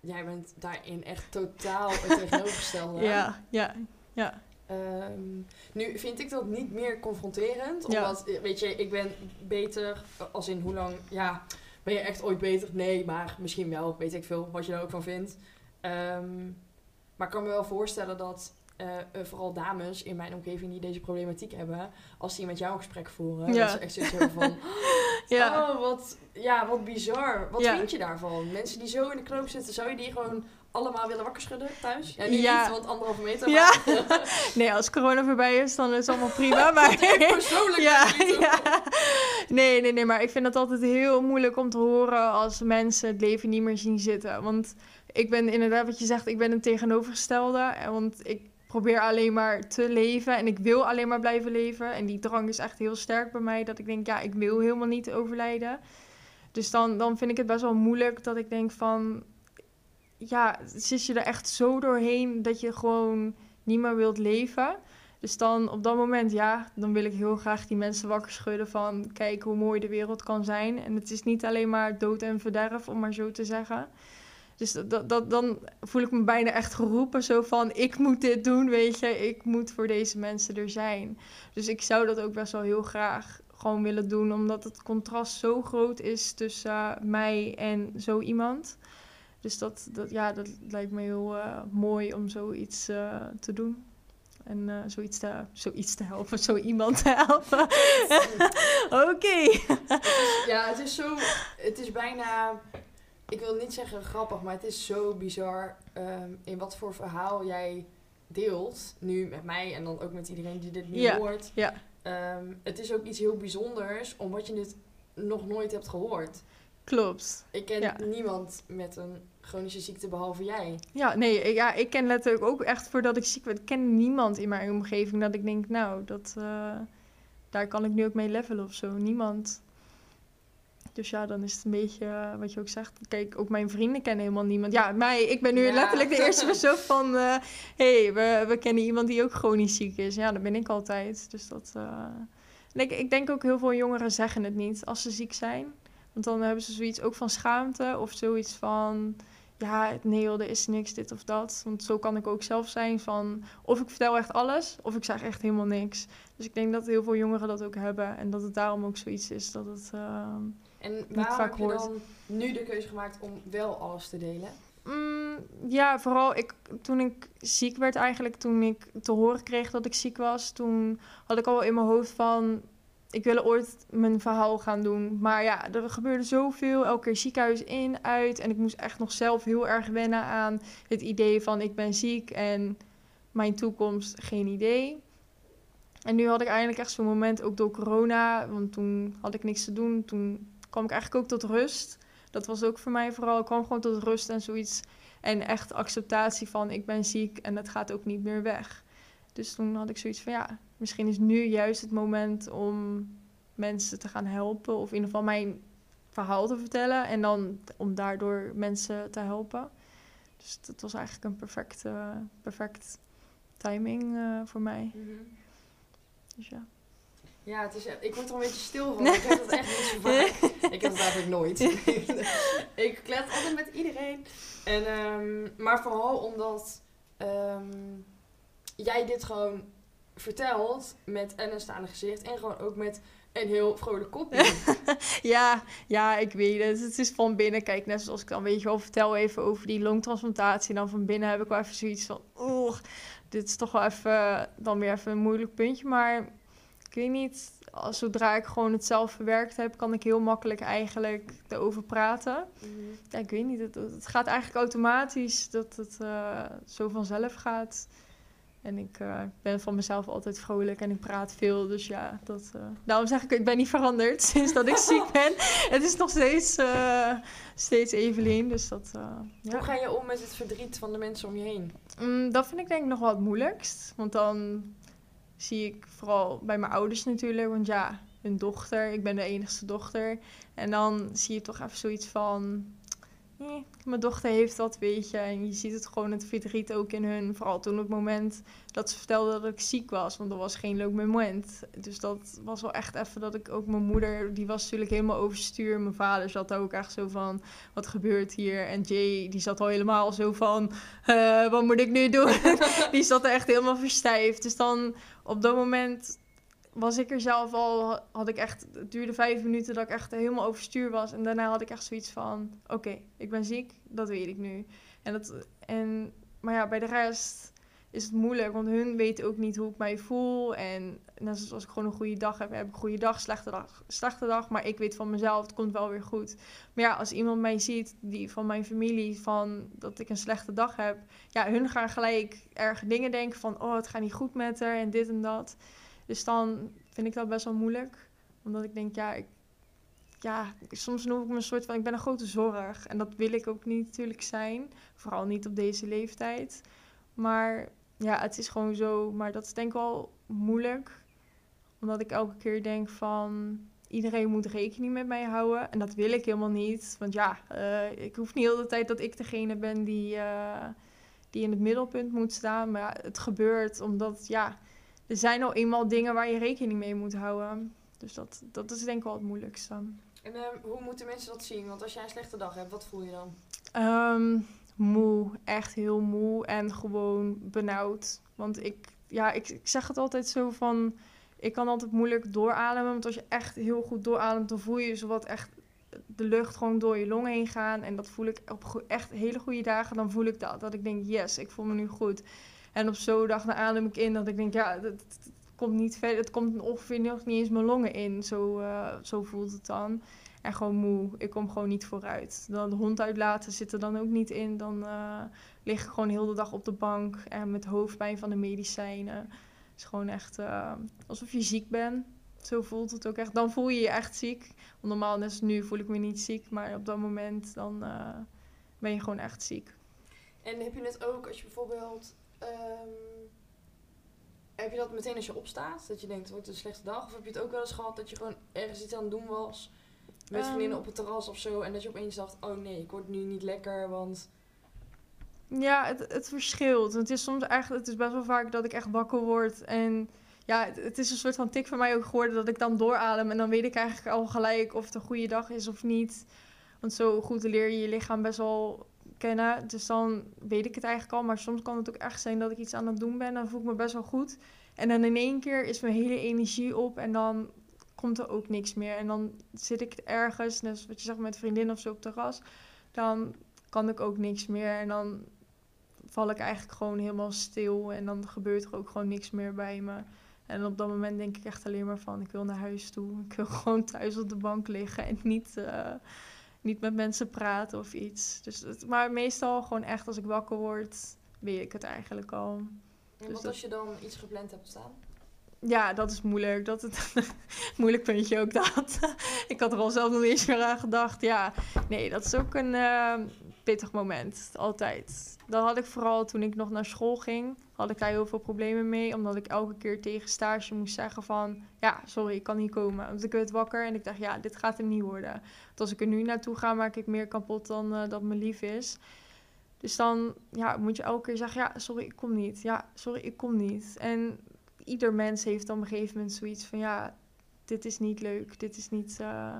jij bent daarin echt totaal het tegenovergestelde. ja, ja, ja, Ehm, nu vind ik dat niet meer confronterend. Omdat, eh, weet je, ik ben beter. Als in hoe lang. Ja, ben je echt ooit beter? Nee, maar misschien wel. Weet ik veel wat je daar ook van vindt. Ehm, maar ik kan me wel voorstellen dat. eh, eh, vooral dames in mijn omgeving die deze problematiek hebben, als die met jou een gesprek voeren, Ja. dat ze echt zoiets hebben van, ja. oh wat, ja, wat bizar. Wat Ja. vind je daarvan? Mensen die zo in de knoop zitten, zou je die gewoon allemaal willen wakker schudden thuis? Ja, nu Ja. niet, want anderhalve meter. Ja. maar- Nee, als corona voorbij is, dan is het allemaal prima. Maar persoonlijk ja, ja. Nee, nee, nee, maar ik vind het altijd heel moeilijk om te horen als mensen het leven niet meer zien zitten. Want ik ben inderdaad, wat je zegt, ik ben een tegenovergestelde. En Want ik probeer alleen maar te leven en ik wil alleen maar blijven leven. En die drang is echt heel sterk bij mij, dat ik denk, ja, ik wil helemaal niet overlijden. Dus dan, dan vind ik het best wel moeilijk dat ik denk van, ja, zit je er echt zo doorheen dat je gewoon niet meer wilt leven. Dus dan op dat moment, ja, dan wil ik heel graag die mensen wakker schudden van kijk hoe mooi de wereld kan zijn. En het is niet alleen maar dood en verderf, om maar zo te zeggen. Dus dat, dat, dan voel ik me bijna echt geroepen, zo van ik moet dit doen, weet je. Ik moet voor deze mensen er zijn. Dus ik zou dat ook best wel heel graag gewoon willen doen, omdat het contrast zo groot is tussen eh, mij en zo iemand. Dus dat, dat, ja, dat lijkt me heel eh, mooi om zoiets eh, te doen. En eh, zoiets, te, zoiets te helpen, zo iemand te helpen. Oké. Ja, het is zo... Het is bijna... Ik wil niet zeggen grappig, maar het is zo bizar ehm, in wat voor verhaal jij deelt. Nu met mij en dan ook met iedereen die dit nu hoort. ja. Ehm, het is ook iets heel bijzonders, omdat je dit nog nooit hebt gehoord. Klopt. Ik ken Ja. niemand met een chronische ziekte behalve jij. Ja, nee, ik- ja, ik ken letterlijk ook echt voordat ik ziek werd, ken niemand in mijn omgeving dat ik denk, nou, dat, eh, daar kan ik nu ook mee levelen of zo. Niemand. Dus ja, dan is het een beetje eh, wat je ook zegt. Kijk, ook mijn vrienden kennen helemaal niemand. Ja, mij, ik ben nu Ja. letterlijk de eerste persoon van... eh hey, we, we kennen iemand die ook chronisch ziek is. Ja, dat ben ik altijd. Dus dat... eh, en ik, ik denk ook heel veel jongeren zeggen het niet als ze ziek zijn. Want dan hebben ze zoiets ook van schaamte of zoiets van... Ja, nee joh, er is niks, dit of dat. Want zo kan ik ook zelf zijn van... Of ik vertel echt alles, of ik zeg echt helemaal niks. Dus ik denk dat heel veel jongeren dat ook hebben. En dat het daarom ook zoiets is dat het... ehm, En waarom vaak heb je hoort. dan nu de keuze gemaakt om wel alles te delen? Mm, ja, vooral ik, toen ik ziek werd eigenlijk, toen ik te horen kreeg dat ik ziek was, toen had ik al wel in mijn hoofd van, ik wil ooit mijn verhaal gaan doen. Maar ja, er gebeurde zoveel, elke keer ziekenhuis in, uit. En ik moest echt nog zelf heel erg wennen aan het idee van, ik ben ziek en mijn toekomst, geen idee. En nu had ik eigenlijk echt zo'n moment, ook door corona, want toen had ik niks te doen. Toen kwam ik eigenlijk ook tot rust. Dat was ook voor mij vooral. Ik kwam gewoon tot rust en zoiets. En echt acceptatie van ik ben ziek en het gaat ook niet meer weg. Dus toen had ik zoiets van ja, misschien is nu juist het moment om mensen te gaan helpen. Of in ieder geval mijn verhaal te vertellen. En dan om daardoor mensen te helpen. Dus dat was eigenlijk een perfect, eh, perfect timing eh, voor mij. Dus ja. Ja, het is, ik word er een beetje stil van. Ik heb dat echt niet zo vaak. Ik heb het eigenlijk nooit. ik klet altijd met iedereen. En, ehm, maar vooral omdat ehm, jij dit gewoon vertelt met en een staande gezicht. En gewoon ook met een heel vrolijk kopje. ja, ja, ik weet het. Het is van binnen. Kijk, net zoals ik dan weet je wel vertel even over die longtransplantatie. Dan van binnen heb ik wel even zoiets van... Oeh, dit is toch wel even, dan weer even een moeilijk puntje. Maar ik weet niet, als, zodra ik gewoon het zelf verwerkt heb, kan ik heel makkelijk eigenlijk erover praten. Mhm. Ja, ik weet niet, het, het, gaat eigenlijk automatisch dat het uh, zo vanzelf gaat. En ik uh, ben van mezelf altijd vrolijk en ik praat veel. Dus ja, dat, uh, daarom zeg ik, ik ben niet veranderd sinds dat ik ziek ben. Het is nog steeds, uh, steeds Evelien. Dus dat, ja. Hoe ga je om met het verdriet van de mensen om je heen? Mm, dat vind ik denk ik nog wel het moeilijkst. Want dan zie ik vooral bij mijn ouders natuurlijk. Want ja, hun dochter, ik ben de enigste dochter. En dan zie je toch even zoiets van mijn dochter heeft dat, weet je. En je ziet het gewoon, het verdriet ook in hun. Vooral toen op het moment dat ze vertelde dat ik ziek was. Want dat was geen leuk moment. Dus dat was wel echt even dat ik ook mijn moeder... Die was natuurlijk helemaal overstuur. Mijn vader zat ook echt zo van, wat gebeurt hier? En Jay, die zat al helemaal zo van, wat moet ik nu doen? die zat er echt helemaal verstijfd. Dus dan op dat moment was ik er zelf al, had ik echt, het duurde vijf minuten dat ik echt helemaal overstuur was. En daarna had ik echt zoiets van, oké, ik ben ziek, dat weet ik nu. En dat, en, maar ja, bij de rest is het moeilijk, want hun weten ook niet hoe ik mij voel. En net zoals als ik gewoon een goede dag heb, ik een goede dag, slechte dag, slechte dag. Maar ik weet van mezelf, het komt wel weer goed. Maar ja, als iemand mij ziet, die van mijn familie, van dat ik een slechte dag heb. Ja, hun gaan gelijk erge dingen denken van, oh, het gaat niet goed met haar en dit en dat. Dus dan vind ik dat best wel moeilijk. Omdat ik denk, ja, ik, ja, soms noem ik me een soort van, ik ben een grote zorg. En dat wil ik ook niet natuurlijk zijn. Vooral niet op deze leeftijd. Maar ja, het is gewoon zo. Maar dat is denk ik wel moeilijk. Omdat ik elke keer denk van, iedereen moet rekening met mij houden. En dat wil ik helemaal niet. Want ja, uh, ik hoef niet heel de tijd dat ik degene ben die, uh, die in het middelpunt moet staan. Maar het gebeurt omdat, ja er zijn al eenmaal dingen waar je rekening mee moet houden. Dus dat, dat is denk ik wel het moeilijkste. En uh, hoe moeten mensen dat zien? Want als jij een slechte dag hebt, wat voel je dan? Um, moe, echt heel moe en gewoon benauwd. Want ik, ja, ik, ik zeg het altijd zo van, ik kan altijd moeilijk doorademen. Want als je echt heel goed doorademt, dan voel je zo wat echt de lucht gewoon door je longen heen gaan. En dat voel ik op echt hele goede dagen, dan voel ik dat. Dat ik denk, yes, ik voel me nu goed. En op zo'n dag dan adem ik in dat ik denk, ja, het, komt niet verder. Het komt ongeveer nog niet eens mijn longen in. Zo, uh, zo voelt het dan. En gewoon moe. Ik kom gewoon niet vooruit. Dan de hond uitlaten zit er dan ook niet in. Dan uh, lig ik gewoon heel de dag op de bank en met hoofdpijn van de medicijnen. Het is gewoon echt uh, alsof je ziek bent. Zo voelt het ook echt. Dan voel je je echt ziek. Want normaal, net als nu, voel ik me niet ziek. Maar op dat moment, dan ben je gewoon echt ziek. En heb je het ook als je bijvoorbeeld Um, heb je dat meteen als je opstaat? Dat je denkt, het wordt een slechte dag? Of heb je het ook wel eens gehad dat je gewoon ergens iets aan het doen was? Met vriendinnen ehm. op het terras of zo. En dat je opeens dacht, oh nee, ik word nu niet lekker, want... Ja, het, het verschilt. Het is soms eigenlijk, het is best wel vaak dat ik echt wakker word. En ja, het, het, is een soort van tik voor mij ook geworden dat ik dan dooradem. En dan weet ik eigenlijk al gelijk of het een goede dag is of niet. Want zo goed leer je je lichaam best wel kennen. Dus dan weet ik het eigenlijk al. Maar soms kan het ook echt zijn dat ik iets aan het doen ben. Dan voel ik me best wel goed. En dan in één keer is mijn hele energie op. En dan komt er ook niks meer. En dan zit ik ergens, net wat je zegt met vriendin of zo op terras. Dan kan ik ook niks meer. En dan val ik eigenlijk gewoon helemaal stil. En dan gebeurt er ook gewoon niks meer bij me. En op dat moment denk ik echt alleen maar van, ik wil naar huis toe. Ik wil gewoon thuis op de bank liggen en niet... Uh, niet met mensen praten of iets. Dus het, maar meestal gewoon echt als ik wakker word, weet ik het eigenlijk al. En dus wat als je dan iets gepland hebt staan? Ja, dat is moeilijk. Dat het moeilijk puntje ook dat. ik had er al zelf nog eens meer aan gedacht. Ja, nee, dat is ook een uh, pittig moment. Altijd. Dat had ik vooral toen ik nog naar school ging. Had ik daar heel veel problemen mee. Omdat ik elke keer tegen stage moest zeggen van... Ja, sorry, ik kan niet komen. Want ik werd wakker en ik dacht, ja, dit gaat hem niet worden. Want als ik er nu naartoe ga, maak ik meer kapot dan uh, dat me lief is. Dus dan ja, moet je elke keer zeggen, ja, sorry, ik kom niet. Ja, sorry, ik kom niet. En ieder mens heeft dan op een gegeven moment zoiets van, ja, dit is niet leuk, dit is niet... Uh...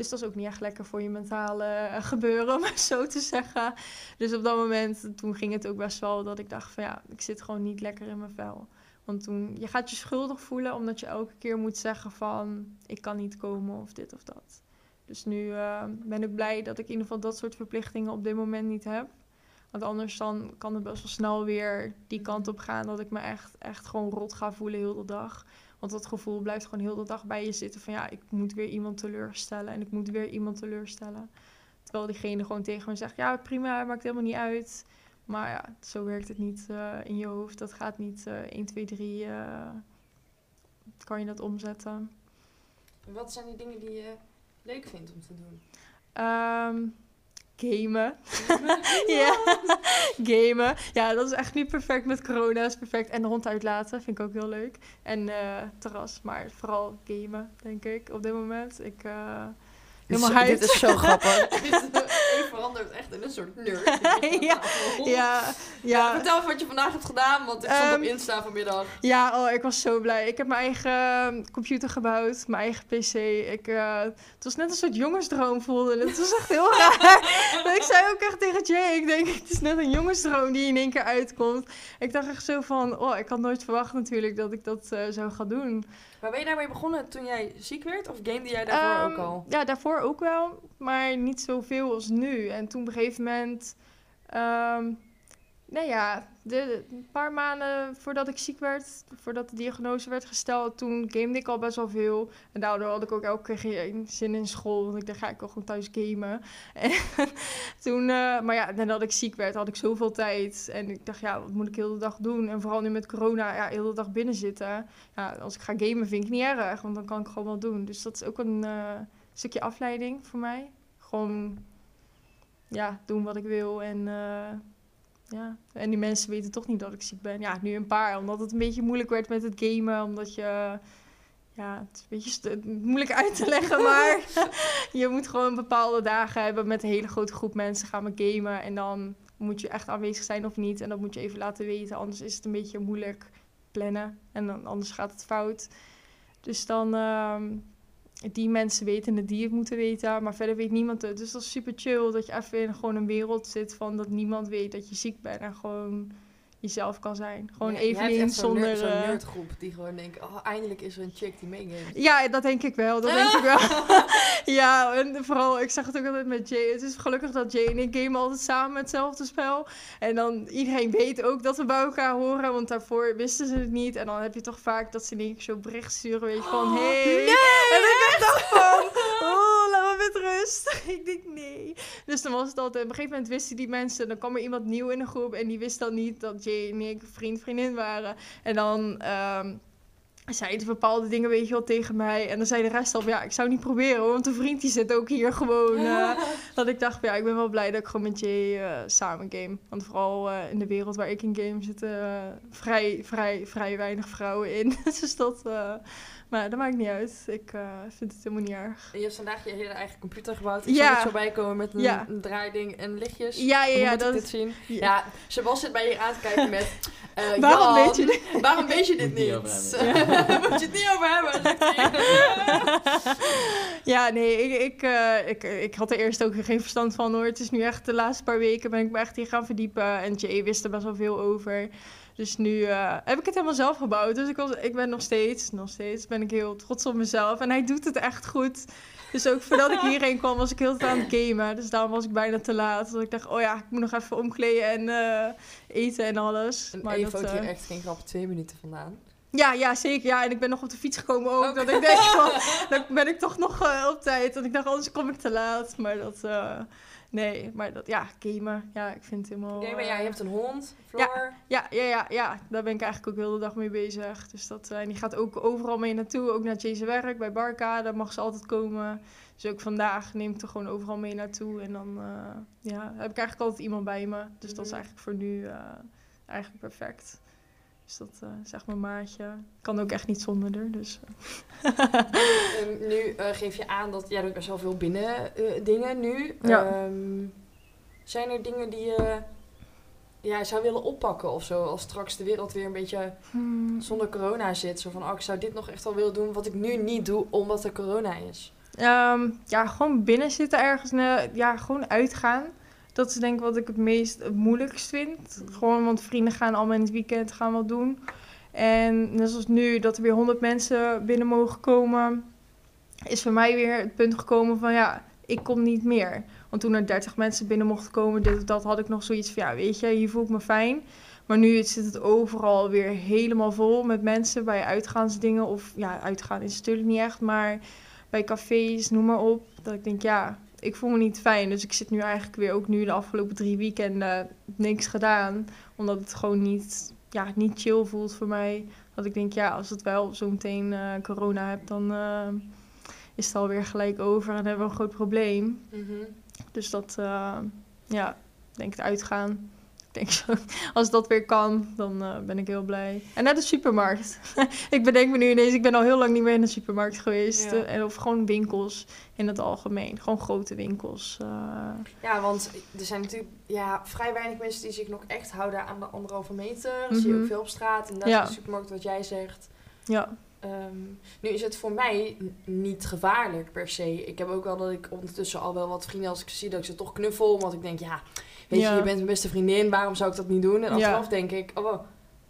Dus dat is ook niet echt lekker voor je mentale eh, gebeuren, om zo te zeggen. Dus op dat moment, toen ging het ook best wel dat ik dacht van, ja, ik zit gewoon niet lekker in mijn vel. Want toen, je gaat je schuldig voelen omdat je elke keer moet zeggen van, ik kan niet komen of dit of dat. Dus nu uh, ben ik blij dat ik in ieder geval dat soort verplichtingen op dit moment niet heb. Want anders dan kan het best wel snel weer die kant op gaan dat ik me echt, echt gewoon rot ga voelen heel de dag. Want dat gevoel blijft gewoon heel de dag bij je zitten van ja, ik moet weer iemand teleurstellen en ik moet weer iemand teleurstellen. Terwijl diegene gewoon tegen me zegt, ja prima, maakt helemaal niet uit. Maar ja, zo werkt het niet uh, in je hoofd. Dat gaat niet uh, 1, 2, 3, uh, kan je dat omzetten. Wat zijn die dingen die je leuk vindt om te doen? Um, gamen. ja, gamen. Ja, dat is echt niet perfect met corona. is perfect. En de hond uitlaten vind ik ook heel leuk. En uh, terras, maar vooral gamen, denk ik, op dit moment. Ik... Uh, helemaal dit, dit is zo grappig. Je verandert echt in een soort nerd. ja, ja, ja. vertel even wat je vandaag hebt gedaan, want ik stond um, op Insta vanmiddag. Ja, oh, ik was zo blij. Ik heb mijn eigen ehm, computer gebouwd, mijn eigen PC. Ik, uh, het was net een soort jongensdroom voelde. Het was echt heel raar. ik zei ook echt tegen Jay, ik denk, het is net een jongensdroom die in één keer uitkomt. Ik dacht echt zo van, oh, ik had nooit verwacht natuurlijk dat ik dat uh, zou gaan doen. Maar ben je daarmee begonnen toen jij ziek werd? Of gamede jij daarvoor um, ook al? Ja, daarvoor ook wel. Maar niet zoveel als nu. En toen op een gegeven moment... Um, nou ja, de, een paar maanden voordat ik ziek werd, voordat de diagnose werd gesteld, toen gamede ik al best wel veel. En daardoor had ik ook elke keer geen zin in school, want ik dacht, ga ik wel gewoon thuis gamen. En toen, uh, maar ja, nadat ik ziek werd, had ik zoveel tijd. En ik dacht, ja, wat moet ik heel de dag doen? En vooral nu met corona, ja, heel de dag binnen zitten. Ja, als ik ga gamen vind ik niet erg, want dan kan ik gewoon wel doen. Dus dat is ook een uh, stukje afleiding voor mij. Gewoon, ja, doen wat ik wil en... Uh, ja, en die mensen weten toch niet dat ik ziek ben. Ja, nu een paar, omdat het een beetje moeilijk werd met het gamen. Omdat je, ja, het is een beetje moeilijk uit te leggen. Maar je moet gewoon bepaalde dagen hebben met een hele grote groep mensen gaan we gamen. En dan moet je echt aanwezig zijn of niet. En dat moet je even laten weten, anders is het een beetje moeilijk plannen. En dan, anders gaat het fout. Dus dan, uh, die mensen weten het die het moeten weten, maar verder weet niemand het. Dus dat is super chill dat je even in gewoon een wereld zit van dat niemand weet dat je ziek bent en gewoon jezelf kan zijn. Gewoon even niet zonder... zo'n uh... nerdgroep die gewoon denkt, oh, eindelijk is er een chick die meegamet. Ja, dat denk ik wel, dat denk ik wel. ja, en vooral, ik zag het ook altijd met Jay. Het is gelukkig dat Jay en ik gamen altijd samen hetzelfde spel. En dan, iedereen weet ook dat we bij elkaar horen, want daarvoor wisten ze het niet. En dan heb je toch vaak dat ze in één keer zo'n bericht sturen, weet je, van, oh, hey. Nee! En ik dacht van, oh, me met rust. ik denk, nee. Dus dan was het altijd, op een gegeven moment wisten die mensen, dan kwam er iemand nieuw in de groep en die wist dan niet dat Jay en ik vriend, vriendin waren. En dan um, zeiden bepaalde dingen, weet je wel, tegen mij. En dan zei de rest al, ja, ik zou niet proberen, want een vriend die zit ook hier gewoon. Uh, dat ik dacht, ja, ik ben wel blij dat ik gewoon met Jay uh, samen game. Want vooral uh, in de wereld waar ik in game zitten vrij, vrij, vrij weinig vrouwen in. dus dat maar dat maakt niet uit. Ik uh, vind het helemaal niet erg. je hebt vandaag je hele eigen computer gebouwd. Ik ja. zo bij komen met een, ja. draaiding en lichtjes. Ja, ja, ja. dat... dit zien? Ja, ja Sebas zit bij je aan te kijken met... Uh, waarom Jan, weet je dit? Waarom weet je dit niet? Moet je het niet over hebben? ja, nee, ik, ik, uh, ik, ik had er eerst ook geen verstand van hoor. Het is nu echt de laatste paar weken ben ik me echt hier gaan verdiepen. En Jay wist er best wel veel over. Dus nu uh, heb ik het helemaal zelf gebouwd. Dus ik, was, ik ben nog steeds, nog steeds ben ik heel trots op mezelf. En hij doet het echt goed. Dus ook voordat ik hierheen kwam, was ik heel tijd aan het gamen. Dus daarom was ik bijna te laat. Dus ik dacht, oh ja, ik moet nog even omkleden en uh, eten en alles. En maar je dat, hier uh, echt geen grap twee minuten vandaan. Ja, ja, zeker. Ja, en ik ben nog op de fiets gekomen ook. Okay. Dat ik denk, van, dan ben ik toch nog uh, op tijd. Want ik dacht, anders kom ik te laat. Maar dat... Nee, maar dat, ja, gamen. Ja, ik vind het helemaal... Gamen, ja, je hebt een hond, Floor. Ja, ja, ja, ja, daar ben ik eigenlijk ook heel de dag mee bezig. Dus dat, en die gaat ook overal mee naartoe. Ook naar Jay's werk, bij Barca. Daar mag ze altijd komen. Dus ook vandaag neem ik er gewoon overal mee naartoe. En dan uh, ja, heb ik eigenlijk altijd iemand bij me. Dus dat is mhm. eigenlijk voor nu uh, eigenlijk perfect. Dus dat uh, is echt mijn maatje. Kan ook echt niet zonder er. Dus. um, nu uh, geef je aan dat jij doet best wel veel binnen uh, dingen nu. Ja. Um, zijn er dingen die je ja, zou willen oppakken of zo? Als straks de wereld weer een beetje Hmm. zonder corona zit. Zo van, oh, ik zou dit nog echt wel willen doen wat ik nu niet doe omdat er corona is. Ehm, ja, gewoon binnen zitten ergens. ja, gewoon uitgaan. Dat is denk ik wat ik het meest het moeilijkst vind. Gewoon, want vrienden gaan allemaal in het weekend gaan wat doen. En net zoals nu, dat er weer 100 mensen binnen mogen komen, is voor mij weer het punt gekomen van ja, ik kom niet meer. Want toen er 30 mensen binnen mochten komen, dit of dat, had ik nog zoiets van ja, weet je, hier voel ik me fijn. Maar nu zit het overal weer helemaal vol met mensen bij uitgaansdingen. Of ja, uitgaan is natuurlijk niet echt, maar bij cafés, noem maar op. Dat ik denk, ja, ik voel me niet fijn. Dus ik zit nu eigenlijk weer, ook nu de afgelopen drie weekenden, niks gedaan. Omdat het gewoon niet, ja, niet chill voelt voor mij. Dat ik denk, ja, als het wel zo meteen eh, corona hebt, dan eh, is het alweer gelijk over. En hebben we een groot probleem. Dus dat, eh, ja, ik denk het uitgaan. Ik denk zo, als dat weer kan, dan eh, ben ik heel blij. En naar de supermarkt. ik bedenk me nu ineens, ik ben al heel lang niet meer in de supermarkt geweest. Ja. eh, en of gewoon winkels in het algemeen. Gewoon grote winkels. eh. Ja, want er zijn natuurlijk ja, vrij weinig mensen die zich nog echt houden aan de anderhalve meter. Dat zie je Mhm. ook veel op straat. En dat Ja. is de supermarkt wat jij zegt. ja. Ehm, nu is het voor mij niet gevaarlijk per se. Ik heb ook wel dat ik ondertussen al wel wat vrienden als ik zie dat ik ze toch knuffel. Want ik denk, ja, weet Ja. je, je bent mijn beste vriendin, waarom zou ik dat niet doen? En achteraf denk ik, oh,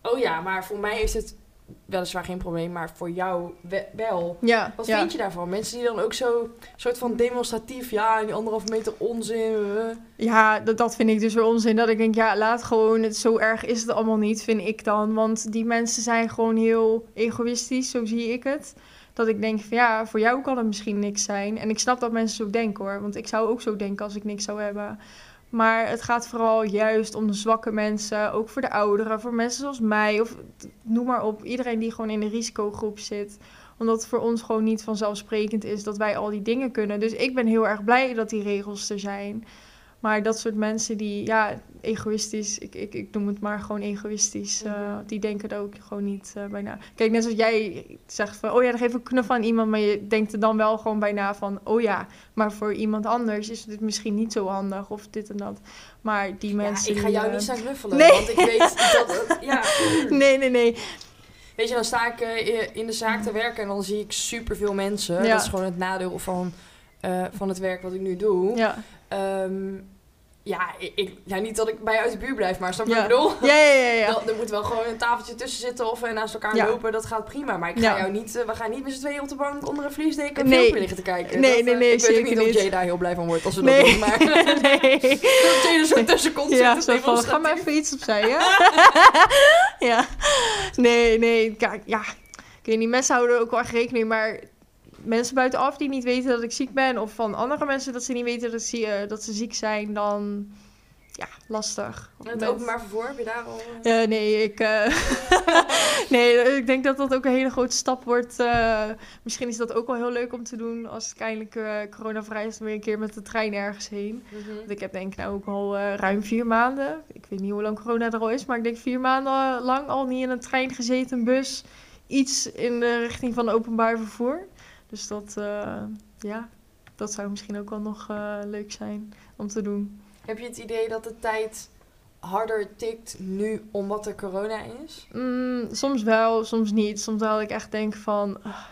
oh ja, maar voor mij is het weliswaar geen probleem, maar voor jou we- wel. Ja, Wat ja. vind je daarvan? Mensen die dan ook zo soort van demonstratief, ja, die anderhalve meter onzin. eh. Ja, dat, dat vind ik dus weer onzin. Dat ik denk, ja, laat gewoon, het, zo erg is het allemaal niet, vind ik dan. Want die mensen zijn gewoon heel egoïstisch, zo zie ik het. Dat ik denk van ja, voor jou kan het misschien niks zijn. En ik snap dat mensen zo denken hoor. Want ik zou ook zo denken als ik niks zou hebben. Maar het gaat vooral juist om de zwakke mensen. Ook voor de ouderen, voor mensen zoals mij. Of noem maar op. Iedereen die gewoon in de risicogroep zit. Omdat het voor ons gewoon niet vanzelfsprekend is dat wij al die dingen kunnen. Dus ik ben heel erg blij dat die regels er zijn. Maar dat soort mensen die, ja, egoïstisch, ik, ik, ik noem het maar gewoon egoïstisch, eh, Mhm. die denken er ook gewoon niet eh, bij na. Kijk, net zoals jij zegt van, oh ja, dan geef ik een knuffel aan iemand, maar je denkt er dan wel gewoon bij na van, oh ja, maar voor iemand anders is het misschien niet zo handig of dit en dat. Maar die mensen. ja, ik ga jou eh, niet staan knuffelen, nee. want ik weet dat het, ja. Nee, nee, nee. Weet je, dan sta ik eh, in de zaak te werken en dan zie ik superveel mensen. Ja. Dat is gewoon het nadeel van, eh, van het werk wat ik nu doe. Ja. Ehm, ja, ik, ik- ja, niet dat ik bij uit de buurt blijf, maar snap je Ja. bedoel? Ja, ja, ja, ja. Dan- Er moet wel gewoon een tafeltje tussen zitten of eh, naast elkaar Ja. lopen, dat gaat prima. Maar ik ga jou niet, eh, we gaan niet met z'n tweeën op de bank onder een vliesdeken Nee. filmpje liggen te kijken. Nee, Dat, nee, eh, nee, Ik weet ook zeker niet of niet. Jay daar heel blij van wordt als we Nee. dat doen, maar nee. dat Jay er zo tussen komt Ja, zo van, ga maar even iets opzij, ja? ja. Nee, nee, kijk, ja. Ik weet niet, mensen houden er ook wel rekening, maar mensen buitenaf die niet weten dat ik ziek ben, of van andere mensen dat ze niet weten dat, ze, eh, dat ze ziek zijn, dan, ja, lastig. En Het openbaar vervoer, heb je daar al... eh, nee, ik, eh, nee, ik denk dat dat ook een hele grote stap wordt. misschien is dat ook wel heel leuk om te doen als het eindelijk coronavrij is, dan weer een keer met de trein ergens heen. mhm. Want ik heb denk ik nou ook al ruim vier maanden. Ik weet niet hoe lang corona er al is, maar ik denk vier maanden lang al niet in een trein gezeten, een bus. Iets in de richting van openbaar vervoer. Dus dat, eh, ja, dat zou misschien ook wel nog eh, leuk zijn om te doen. Heb je het idee dat de tijd harder tikt nu omdat er corona is? Mm, soms wel, soms niet. Soms dat ik echt denk van, ah,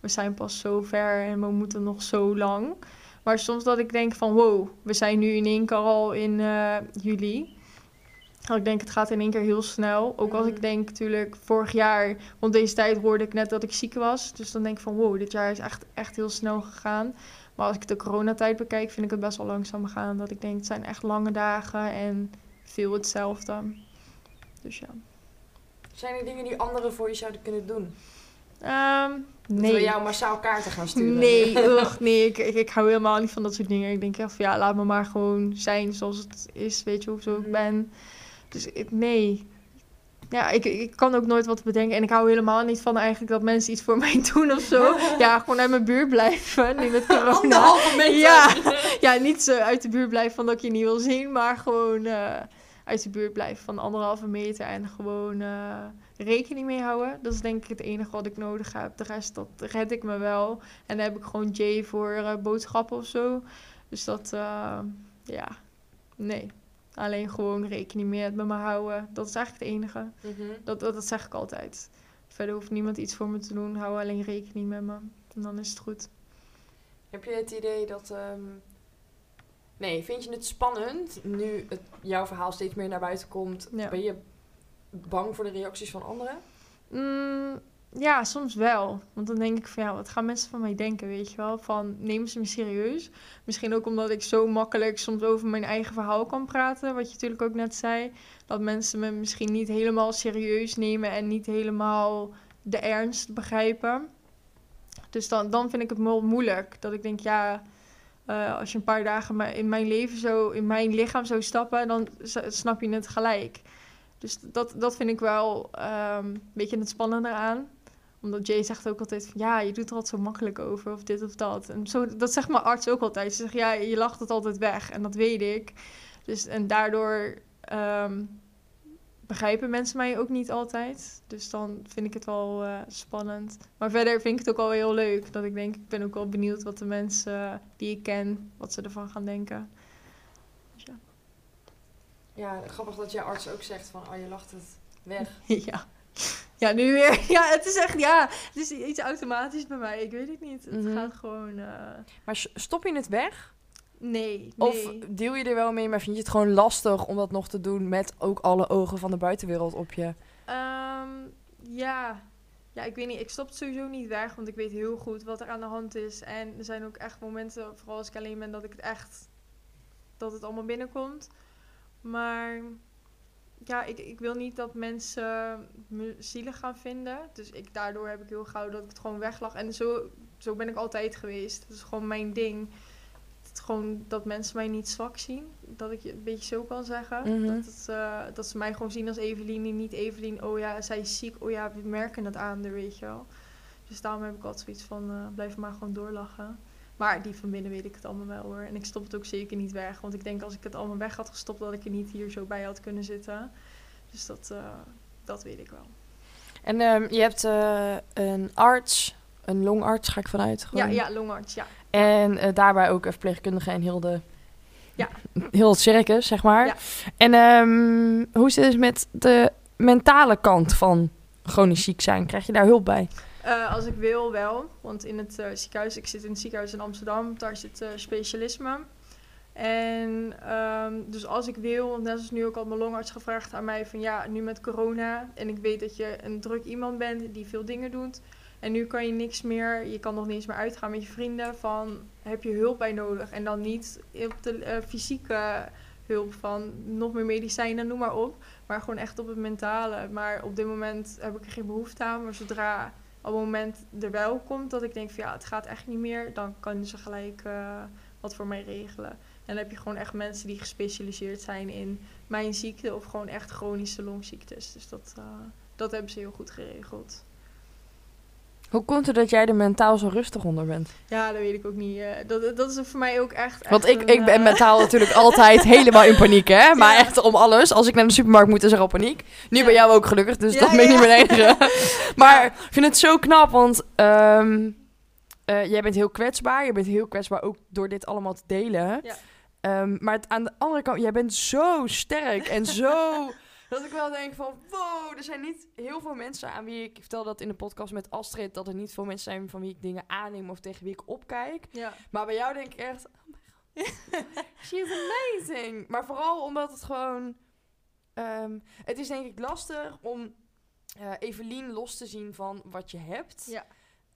we zijn pas zo ver en we moeten nog zo lang. Maar soms dat ik denk van, wow, we zijn nu in één keer al in eh, juli. Dat Ik denk, het gaat in één keer heel snel. Ook als ik denk, natuurlijk, vorig jaar, rond deze tijd hoorde ik net dat ik ziek was. Dus dan denk ik van, wow, dit jaar is echt, echt heel snel gegaan. Maar als ik de coronatijd bekijk, vind ik het best wel langzaam gaan. Dat ik denk, het zijn echt lange dagen en veel hetzelfde. Dus ja. Zijn er dingen die anderen voor je zouden kunnen doen? Dat nee. we jou massaal kaarten gaan sturen? Nee, ugh, nee ik, ik, ik hou helemaal niet van dat soort dingen. Ik denk echt van ja, laat me maar gewoon zijn zoals het is, weet je, hoe ik Mhm. ben. Dus ik, nee. Ja, ik, ik kan ook nooit wat bedenken. En ik hou helemaal niet van eigenlijk dat mensen iets voor mij doen of zo. Ja, gewoon uit mijn buurt blijven, nu met corona. Anderhalve meter. Ja. Ja, niet zo uit de buurt blijven van dat ik je niet wil zien, maar gewoon eh, uit de buurt blijven van anderhalve meter en gewoon eh, rekening mee houden. Dat is denk ik het enige wat ik nodig heb. De rest, dat red ik me wel. En dan heb ik gewoon Jay voor eh, boodschappen of zo. Dus dat, ja, nee. Alleen gewoon rekening meer met me houden. Dat is eigenlijk het enige. Mhm. Dat, dat, dat zeg ik altijd. Verder hoeft niemand iets voor me te doen. Hou alleen rekening met me. En dan is het goed. Heb je het idee dat... ehm, Nee, vind je het spannend nu het, jouw verhaal steeds meer naar buiten komt? Ja. Ben je bang voor de reacties van anderen? Mm, ja, soms wel. Want dan denk ik van ja, wat gaan mensen van mij denken, weet je wel? Van nemen ze me serieus? Misschien ook omdat ik zo makkelijk soms over mijn eigen verhaal kan praten. Wat je natuurlijk ook net zei. Dat mensen me misschien niet helemaal serieus nemen en niet helemaal de ernst begrijpen. Dus dan, dan vind ik het moeilijk. Dat ik denk, ja, eh, als je een paar dagen in mijn leven zo, in mijn lichaam zou stappen, dan snap je het gelijk. Dus dat, dat vind ik wel ehm, een beetje het spannende aan. Omdat Jay zegt ook altijd van, ja, je doet er altijd zo makkelijk over, of dit of dat. En zo, dat zegt mijn arts ook altijd. Ze zegt, ja, je lacht het altijd weg. En dat weet ik. Dus, en daardoor ehm, begrijpen mensen mij ook niet altijd. Dus dan vind ik het wel eh, spannend. Maar verder vind ik het ook wel heel leuk. Dat ik denk, ik ben ook wel benieuwd wat de mensen die ik ken, wat ze ervan gaan denken. Dus ja. Ja, grappig dat je arts ook zegt van... Oh, je lacht het weg. ja. Ja, nu weer. Ja, het is echt, ja, het is iets automatisch bij mij. Ik weet het niet. Het Mhm. gaat gewoon, eh, Maar stop je het weg? nee, Of nee. deel je er wel mee, maar vind je het gewoon lastig om dat nog te doen met ook alle ogen van de buitenwereld op je? Ehm, ja. ja, ik weet niet. Ik stop het sowieso niet weg, want ik weet heel goed wat er aan de hand is. En er zijn ook echt momenten, vooral als ik alleen ben, dat ik het echt, dat het allemaal binnenkomt. Maar ja, ik, ik wil niet dat mensen me zielig gaan vinden. Dus ik, daardoor heb ik heel gauw dat ik het gewoon weglag. En zo, zo ben ik altijd geweest. Dat is gewoon mijn ding. Het, gewoon dat mensen mij niet zwak zien. Dat ik je een beetje zo kan zeggen. Mhm. dat, het, eh, dat ze mij gewoon zien als Evelien en niet Evelien. Oh ja, zij is ziek. Oh ja, we merken het aan weet je wel. Dus daarom heb ik altijd zoiets van, eh, blijf maar gewoon doorlachen. Maar die van binnen weet ik het allemaal wel hoor. En ik stop het ook zeker niet weg. Want ik denk als ik het allemaal weg had gestopt, dat ik er niet hier zo bij had kunnen zitten. Dus dat, eh, dat weet ik wel. En ehm, je hebt eh, een arts, een longarts ga ik vanuit. Ja, gewoon. ja, longarts, ja. En eh, daarbij ook een verpleegkundige en heel de... Ja. Heel het circus, zeg maar. Ja. En ehm, hoe zit het met de mentale kant van chronisch ziek zijn? Krijg je daar hulp bij? Eh, als ik wil, wel. Want in het eh, ziekenhuis, ik zit in het ziekenhuis in Amsterdam, daar zit eh, specialisme. En ehm, dus als ik wil, want net als nu ook al mijn longarts gevraagd aan mij van ja, nu met corona en ik weet dat je een druk iemand bent die veel dingen doet. En nu kan je niks meer, je kan nog niet eens meer uitgaan met je vrienden van heb je hulp bij nodig. En dan niet op de fysieke hulp van nog meer medicijnen, noem maar op. Maar gewoon echt op het mentale. Maar op dit moment heb ik er geen behoefte aan. Maar zodra op het moment er wel komt dat ik denk van ja, het gaat echt niet meer, dan kan ze gelijk eh, wat voor mij regelen. En dan heb je gewoon echt mensen die gespecialiseerd zijn in mijn ziekte of gewoon echt chronische longziektes. Dus dat, eh, dat hebben ze heel goed geregeld. Hoe komt het dat jij er mentaal zo rustig onder bent? Ja, dat weet ik ook niet. eh, dat, dat is voor mij ook echt. Want echt ik, een, ik ben eh, mentaal natuurlijk altijd helemaal in paniek, hè? Maar Ja. echt om alles. Als ik naar de supermarkt moet, is er al paniek. Nu Ja. ben jou ook gelukkig, dus Ja, dat ben ik niet meer enige. maar ik vind het zo knap, want ehm, eh, jij bent heel kwetsbaar. Je bent heel kwetsbaar ook door dit allemaal te delen. Ehm, maar het, aan de andere kant, jij bent zo sterk en zo... Dat ik wel denk van, wow, er zijn niet heel veel mensen aan wie ik... Ik vertelde dat in de podcast met Astrid, dat er niet veel mensen zijn van wie ik dingen aanneem of tegen wie ik opkijk. Ja, Maar bij jou denk ik echt, oh my god, she's amazing. Maar vooral omdat het gewoon, ehm, het is denk ik lastig om eh Evelien los te zien van wat je hebt. Ja.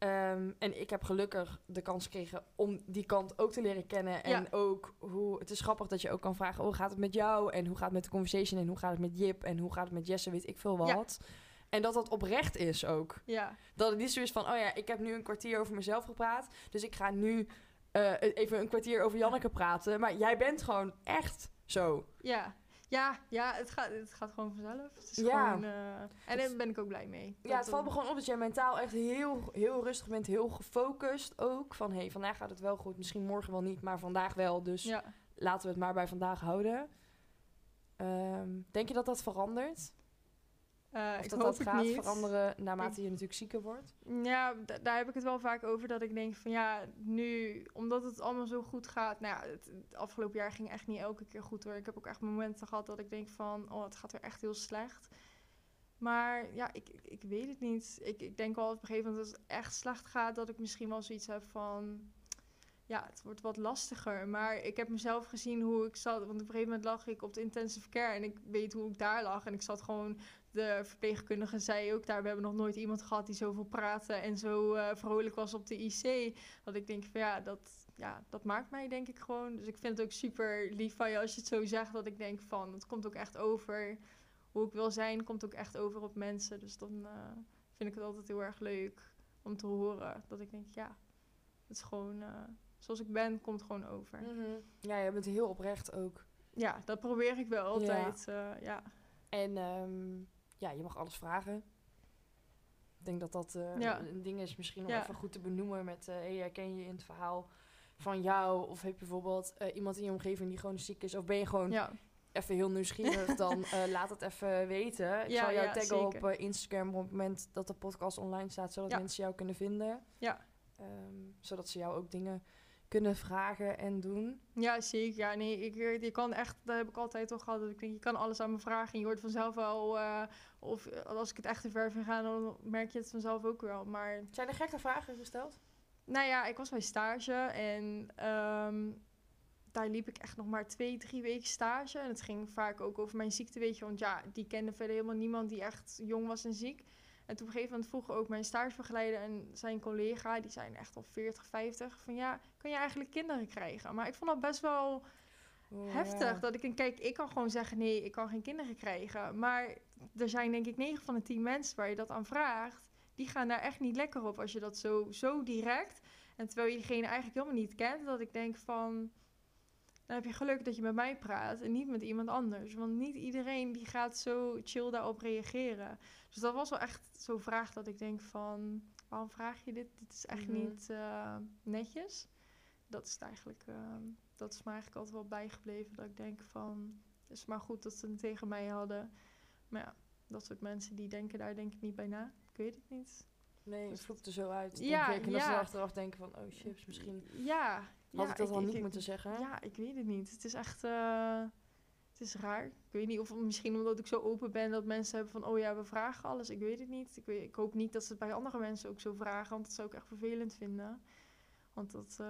Ehm, en ik heb gelukkig de kans gekregen om die kant ook te leren kennen. En Ja. ook hoe, het is grappig dat je ook kan vragen, oh, hoe gaat het met jou? En hoe gaat het met de conversation? En hoe gaat het met Jip? En hoe gaat het met Jesse? Weet ik veel Ja. wat. En dat dat oprecht is ook. ja, Dat het niet zo is van, oh ja, ik heb nu een kwartier over mezelf gepraat. Dus ik ga nu eh, even een kwartier over Janneke praten. Maar jij bent gewoon echt zo. ja. Ja, ja het, gaat, het gaat gewoon vanzelf. Het is Ja. gewoon, eh, en daar ben ik ook blij mee. Ja, het valt me eh, gewoon op dat jij mentaal echt heel, heel rustig bent. Heel gefocust ook. Van, hé, hey, vandaag gaat het wel goed. Misschien morgen wel niet, maar vandaag wel. Dus Ja. laten we het maar bij vandaag houden. Ehm, denk je dat dat verandert? Uh, of ik dat hoop dat gaat niet. veranderen naarmate je natuurlijk zieker wordt? Ja, da- daar heb ik het wel vaak over dat ik denk van ja, nu, omdat het allemaal zo goed gaat. Nou ja, het, het afgelopen jaar ging echt niet elke keer goed hoor. Ik heb ook echt momenten gehad dat ik denk van, oh, het gaat weer echt heel slecht. Maar ja, ik, ik, ik weet het niet. Ik, ik denk wel op een gegeven moment als het echt slecht gaat, dat ik misschien wel zoiets heb van, ja, het wordt wat lastiger. Maar ik heb mezelf gezien hoe ik zat. Want op een gegeven moment lag ik op de intensive care en ik weet hoe ik daar lag. En ik zat gewoon, de verpleegkundige zei ook daar, we hebben nog nooit iemand gehad die zoveel praatte en zo eh, vrolijk was op de IC. Dat ik denk van ja dat, ja, dat maakt mij denk ik gewoon. Dus ik vind het ook super lief van je als je het zo zegt. Dat ik denk van, het komt ook echt over. Hoe ik wil zijn, komt ook echt over op mensen. Dus dan uh, vind ik het altijd heel erg leuk om te horen. Dat ik denk, ja, het is gewoon... Uh, zoals ik ben, komt gewoon over. Mm -hmm. Ja, je bent heel oprecht ook. Ja, dat probeer ik wel altijd. Ja. Uh, ja. En um, ja, je mag alles vragen. Ik denk dat dat uh, ja. een ding is misschien om ja. even goed te benoemen met... Uh, hey, herken je in het verhaal van jou? Of heb je bijvoorbeeld iemand in je omgeving die gewoon ziek is? Of ben je gewoon ja. even heel nieuwsgierig? dan laat het even weten. Ik zal jou taggen op Instagram op het moment dat de podcast online staat... zodat mensen jou kunnen vinden. Ja. Um, zodat ze jou ook dingen kunnen vragen en doen. Ja, zeker. Ja, nee, ik, je kan echt, dat heb ik altijd al gehad. Dat ik denk, je kan alles aan me vragen en je hoort vanzelf wel. Uh, of als ik het echt te ver vind gaan, dan merk je het vanzelf ook wel. Maar zijn er gekke vragen gesteld? Nou ja, ik was bij stage en um, daar liep ik echt nog maar twee, drie weken stage. En het ging vaak ook over mijn ziekte, weet je. Want ja, die kende verder helemaal niemand die echt jong was en ziek. En toen op een gegeven moment vroeg ook mijn stagebegeleider en zijn collega, die zijn echt al 40, 50, van ja, kan je eigenlijk kinderen krijgen? Maar ik vond dat best wel oh, heftig. Ja. Dat ik een kijk, ik kan gewoon zeggen nee, ik kan geen kinderen krijgen. Maar er zijn denk ik 9 van de 10 mensen waar je dat aan vraagt. Die gaan daar echt niet lekker op als je dat zo, zo direct. En terwijl je diegene eigenlijk helemaal niet kent, dat ik denk van dan heb je geluk dat je met mij praat en niet met iemand anders. Want niet iedereen die gaat zo chill daarop reageren. Dus dat was wel echt zo'n vraag dat ik denk van... waarom vraag je dit? Dit is echt mm -hmm. niet uh, netjes. Dat is eigenlijk... Uh, dat is me eigenlijk altijd wel bijgebleven. Dat ik denk van... het is maar goed dat ze het tegen mij hadden. Maar ja, dat soort mensen die denken daar denk ik niet bij na. Ik weet het niet. Nee, het vloept er zo uit. Ja, denk ik. En dat ja. ze achteraf denken van... oh chips, misschien... Ja, had ja, ik dat ik, niet ik, moeten zeggen? Ja, ik weet het niet. Het is echt... Uh, het is raar. Ik weet niet of misschien omdat ik zo open ben... dat mensen hebben van... oh ja, we vragen alles. Ik weet het niet. Ik, weet, ik hoop niet dat ze het bij andere mensen ook zo vragen... want dat zou ik echt vervelend vinden. Want dat, uh,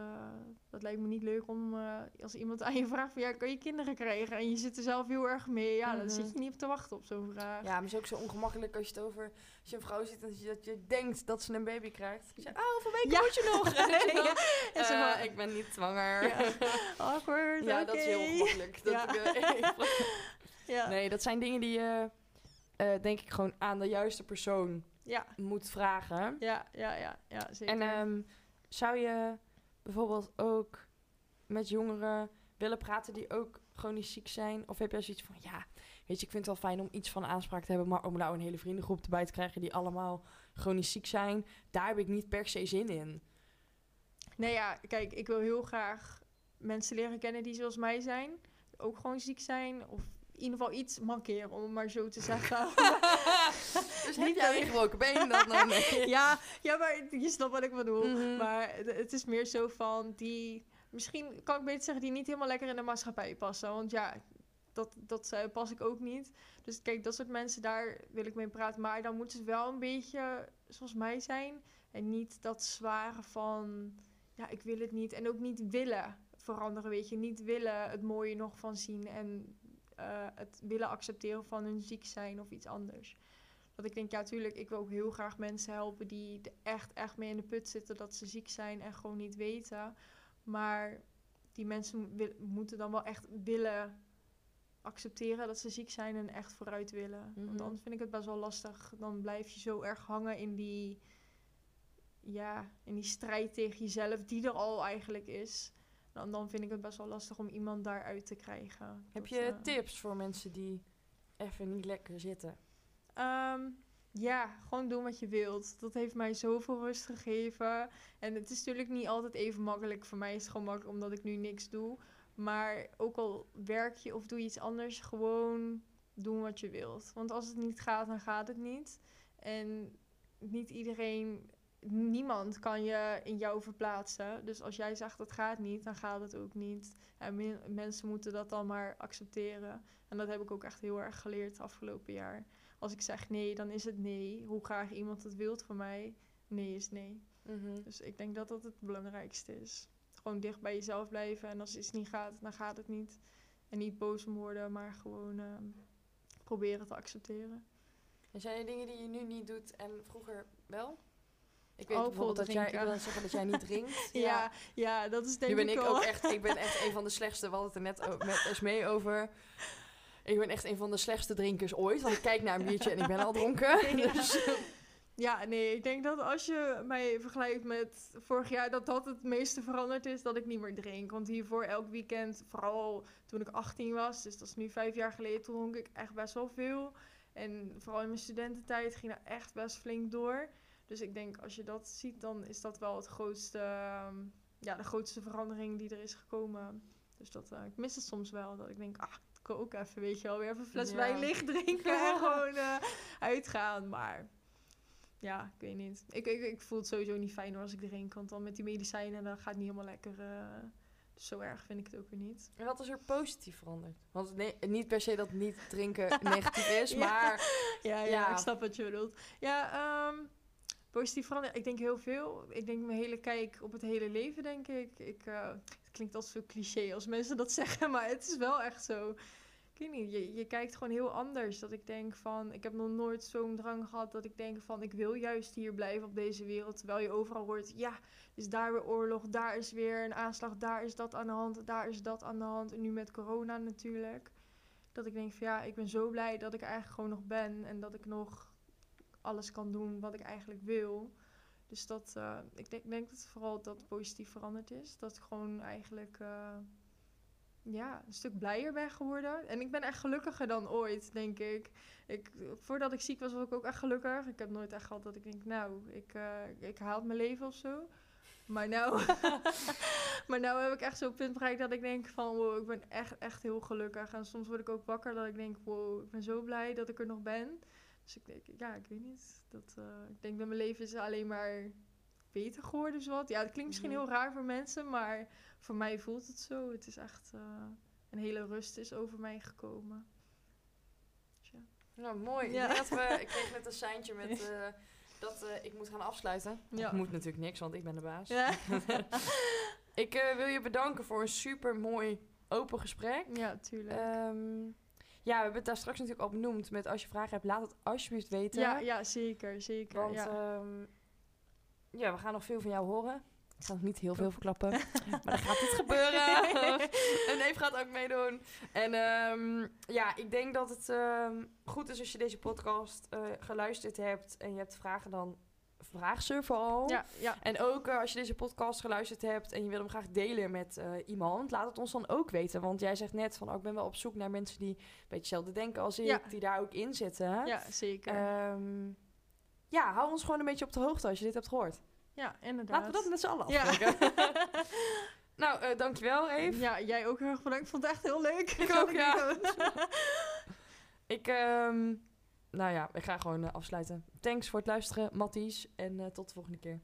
dat lijkt me niet leuk om... Uh, als iemand aan je vraagt van... ja, kan je kinderen krijgen? En je zit er zelf heel erg mee. Ja, mm -hmm. dan zit je niet op te wachten op zo'n vraag. Ja, maar het is ook zo ongemakkelijk als je het over... als je een vrouw ziet en dat je, dat je denkt dat ze een baby krijgt. Je zegt, oh, hoeveel weken ja. moet je nog? ja. en zo, uh, ik ben niet zwanger. Ja. Awkward, Ja, okay. dat is heel ongemakkelijk. Dat Ja. ik, ja. Nee, dat zijn dingen die je... denk ik gewoon aan de juiste persoon Ja. moet vragen. Ja, ja, ja, ja, zeker. En um, zou je bijvoorbeeld ook met jongeren willen praten die ook chronisch ziek zijn? Of heb je zoiets van, ja, weet je, ik vind het wel fijn om iets van aanspraak te hebben, maar om nou een hele vriendengroep erbij te krijgen die allemaal chronisch ziek zijn, daar heb ik niet per se zin in. Nee, ja, kijk, ik wil heel graag mensen leren kennen die zoals mij zijn, ook gewoon ziek zijn, of in ieder geval iets mankeren, om het maar zo te zeggen. dus heb jij gebroken been dan? nee. ja, ja, maar je snapt wat ik bedoel. Mm -hmm. Maar het is meer zo van die... Misschien kan ik beter zeggen die niet helemaal lekker in de maatschappij passen. Want ja, dat, dat uh, pas ik ook niet. Dus kijk, dat soort mensen, daar wil ik mee praten. Maar dan moeten ze wel een beetje zoals mij zijn. En niet dat zware van... Ja, ik wil het niet. En ook niet willen veranderen, weet je. Niet willen het mooie nog van zien. En uh, het willen accepteren van hun ziek zijn of iets anders. Dat ik denk, ja, tuurlijk, ik wil ook heel graag mensen helpen die er echt, echt mee in de put zitten dat ze ziek zijn en gewoon niet weten. Maar die mensen wil, moeten dan wel echt willen accepteren dat ze ziek zijn en echt vooruit willen. Mm -hmm. Want dan vind ik het best wel lastig. Dan blijf je zo erg hangen in die, ja, in die strijd tegen jezelf, die er al eigenlijk is. Dan, dan vind ik het best wel lastig om iemand daaruit te krijgen. Heb dat, je uh, tips voor mensen die even niet lekker zitten? Um, ja, gewoon doen wat je wilt. Dat heeft mij zoveel rust gegeven. En het is natuurlijk niet altijd even makkelijk. Voor mij is het gewoon makkelijk omdat ik nu niks doe. Maar ook al werk je of doe je iets anders, gewoon doen wat je wilt. Want als het niet gaat, dan gaat het niet. En niet iedereen, niemand kan je in jou verplaatsen. Dus als jij zegt dat gaat niet, dan gaat het ook niet. En me- mensen moeten dat dan maar accepteren. En dat heb ik ook echt heel erg geleerd afgelopen jaar. Als ik zeg nee, dan is het nee. Hoe graag iemand het wilt van mij, nee is nee. Mhm. Dus ik denk dat dat het belangrijkste is. Gewoon dicht bij jezelf blijven. En als iets niet gaat, dan gaat het niet. En niet boos om worden, maar gewoon ehm, proberen te accepteren. En zijn er dingen die je nu niet doet en vroeger wel? Ik weet Oh, bijvoorbeeld dat jij, ik wil zeggen dat jij niet drinkt. Ja, ja, dat is denk nu ben ik ik ook echt, ik ben echt een van de slechtste, we hadden het er net met Esmee over. Ik ben echt een van de slechtste drinkers ooit, want ik kijk naar een biertje en ik ben al dronken. Ja. Dus, Ja, nee, ik denk dat als je mij vergelijkt met vorig jaar, dat dat het meeste veranderd is, dat ik niet meer drink. Want hiervoor elk weekend, vooral toen ik 18 was, dus dat is nu vijf jaar geleden, toen dronk ik echt best wel veel. En vooral in mijn studententijd ging dat echt best flink door. Dus ik denk, als je dat ziet, dan is dat wel het grootste, ehm, ja, de grootste verandering die er is gekomen. Dus dat, eh, ik mis het soms wel, dat ik denk, ah, ik wil ook even, weet je wel, weer even een fles Ja. wijn licht drinken en gewoon eh, uitgaan. Maar ja, ik weet niet. Ik, ik, ik voel het sowieso niet fijn hoor als ik drink. Want dan met die medicijnen, dan gaat het niet helemaal lekker. eh, dus zo erg vind ik het ook weer niet. en wat is er positief veranderd? Want nee, niet per se dat niet drinken negatief is, Ja. maar Ja, ja, ik snap wat je bedoelt. Ja, ehm, positief veranderen. Ik denk heel veel. Ik denk mijn hele kijk op het hele leven, denk ik. ik eh, het klinkt als zo cliché als mensen dat zeggen, maar het is wel echt zo. Ik weet niet, je, je kijkt gewoon heel anders. Dat ik denk van, ik heb nog nooit zo'n drang gehad dat ik denk van, ik wil juist hier blijven op deze wereld. Terwijl je overal hoort, ja, is daar weer oorlog, daar is weer een aanslag, daar is dat aan de hand, daar is dat aan de hand. En nu met corona natuurlijk. Dat ik denk van, ja, ik ben zo blij dat ik eigenlijk gewoon nog ben. En dat ik nog alles kan doen wat ik eigenlijk wil. Dus dat, eh, ik denk, denk dat vooral dat positief veranderd is. Dat ik gewoon eigenlijk eh, ja, een stuk blijer ben geworden. En ik ben echt gelukkiger dan ooit, denk ik. ik. Voordat ik ziek was, was ik ook echt gelukkig. Ik heb nooit echt gehad dat ik denk, nou, ik, eh, ik haal mijn leven of zo. Maar nou, maar nou heb ik echt zo'n punt bereikt dat ik denk van, wow, ik ben echt, echt heel gelukkig. En soms word ik ook wakker dat ik denk, wow, ik ben zo blij dat ik er nog ben. Dus ik denk, ja, ik weet niet. Dat, eh, ik denk dat mijn leven is alleen maar beter geworden, dus wat. Ja, het klinkt misschien Mhm. heel raar voor mensen, maar voor mij voelt het zo. Het is echt eh, een hele rust is over mij gekomen. Dus ja. nou, mooi. Ja. Dat we, ik kreeg net een seintje met eh, dat eh, ik moet gaan afsluiten. Ja. Ik moet natuurlijk niks, want ik ben de baas. Ja. Ik eh, wil je bedanken voor een super mooi open gesprek. ja, tuurlijk. Ehm, ja, we hebben het daar straks natuurlijk al benoemd. Met als je vragen hebt, laat het alsjeblieft weten. ja, ja, zeker, zeker. Want ja. ehm, ja, we gaan nog veel van jou horen. Ik ga nog niet heel veel verklappen, maar dat gaat niet gebeuren. en Eve gaat ook meedoen. En ehm, ja, ik denk dat het ehm, goed is als je deze podcast eh, geluisterd hebt en je hebt vragen, dan vraag ze vooral. ja, ja, En ook eh, als je deze podcast geluisterd hebt en je wil hem graag delen met eh, iemand, laat het ons dan ook weten. Want jij zegt net van, oh, ik ben wel op zoek naar mensen die een beetje hetzelfde denken als ik, Ja. die daar ook in zitten. ja, zeker. Ehm, ja, hou ons gewoon een beetje op de hoogte als je dit hebt gehoord. ja, inderdaad. Laten we dat met z'n allen Ja. afspreken. nou, eh, dankjewel Eve. Ja, jij ook heel erg bedankt. Ik vond het echt heel leuk. Ik ook, ja. Ik, ehm, nou ja, ik ga gewoon eh, afsluiten. Thanks voor het luisteren, Matties. En eh, tot de volgende keer.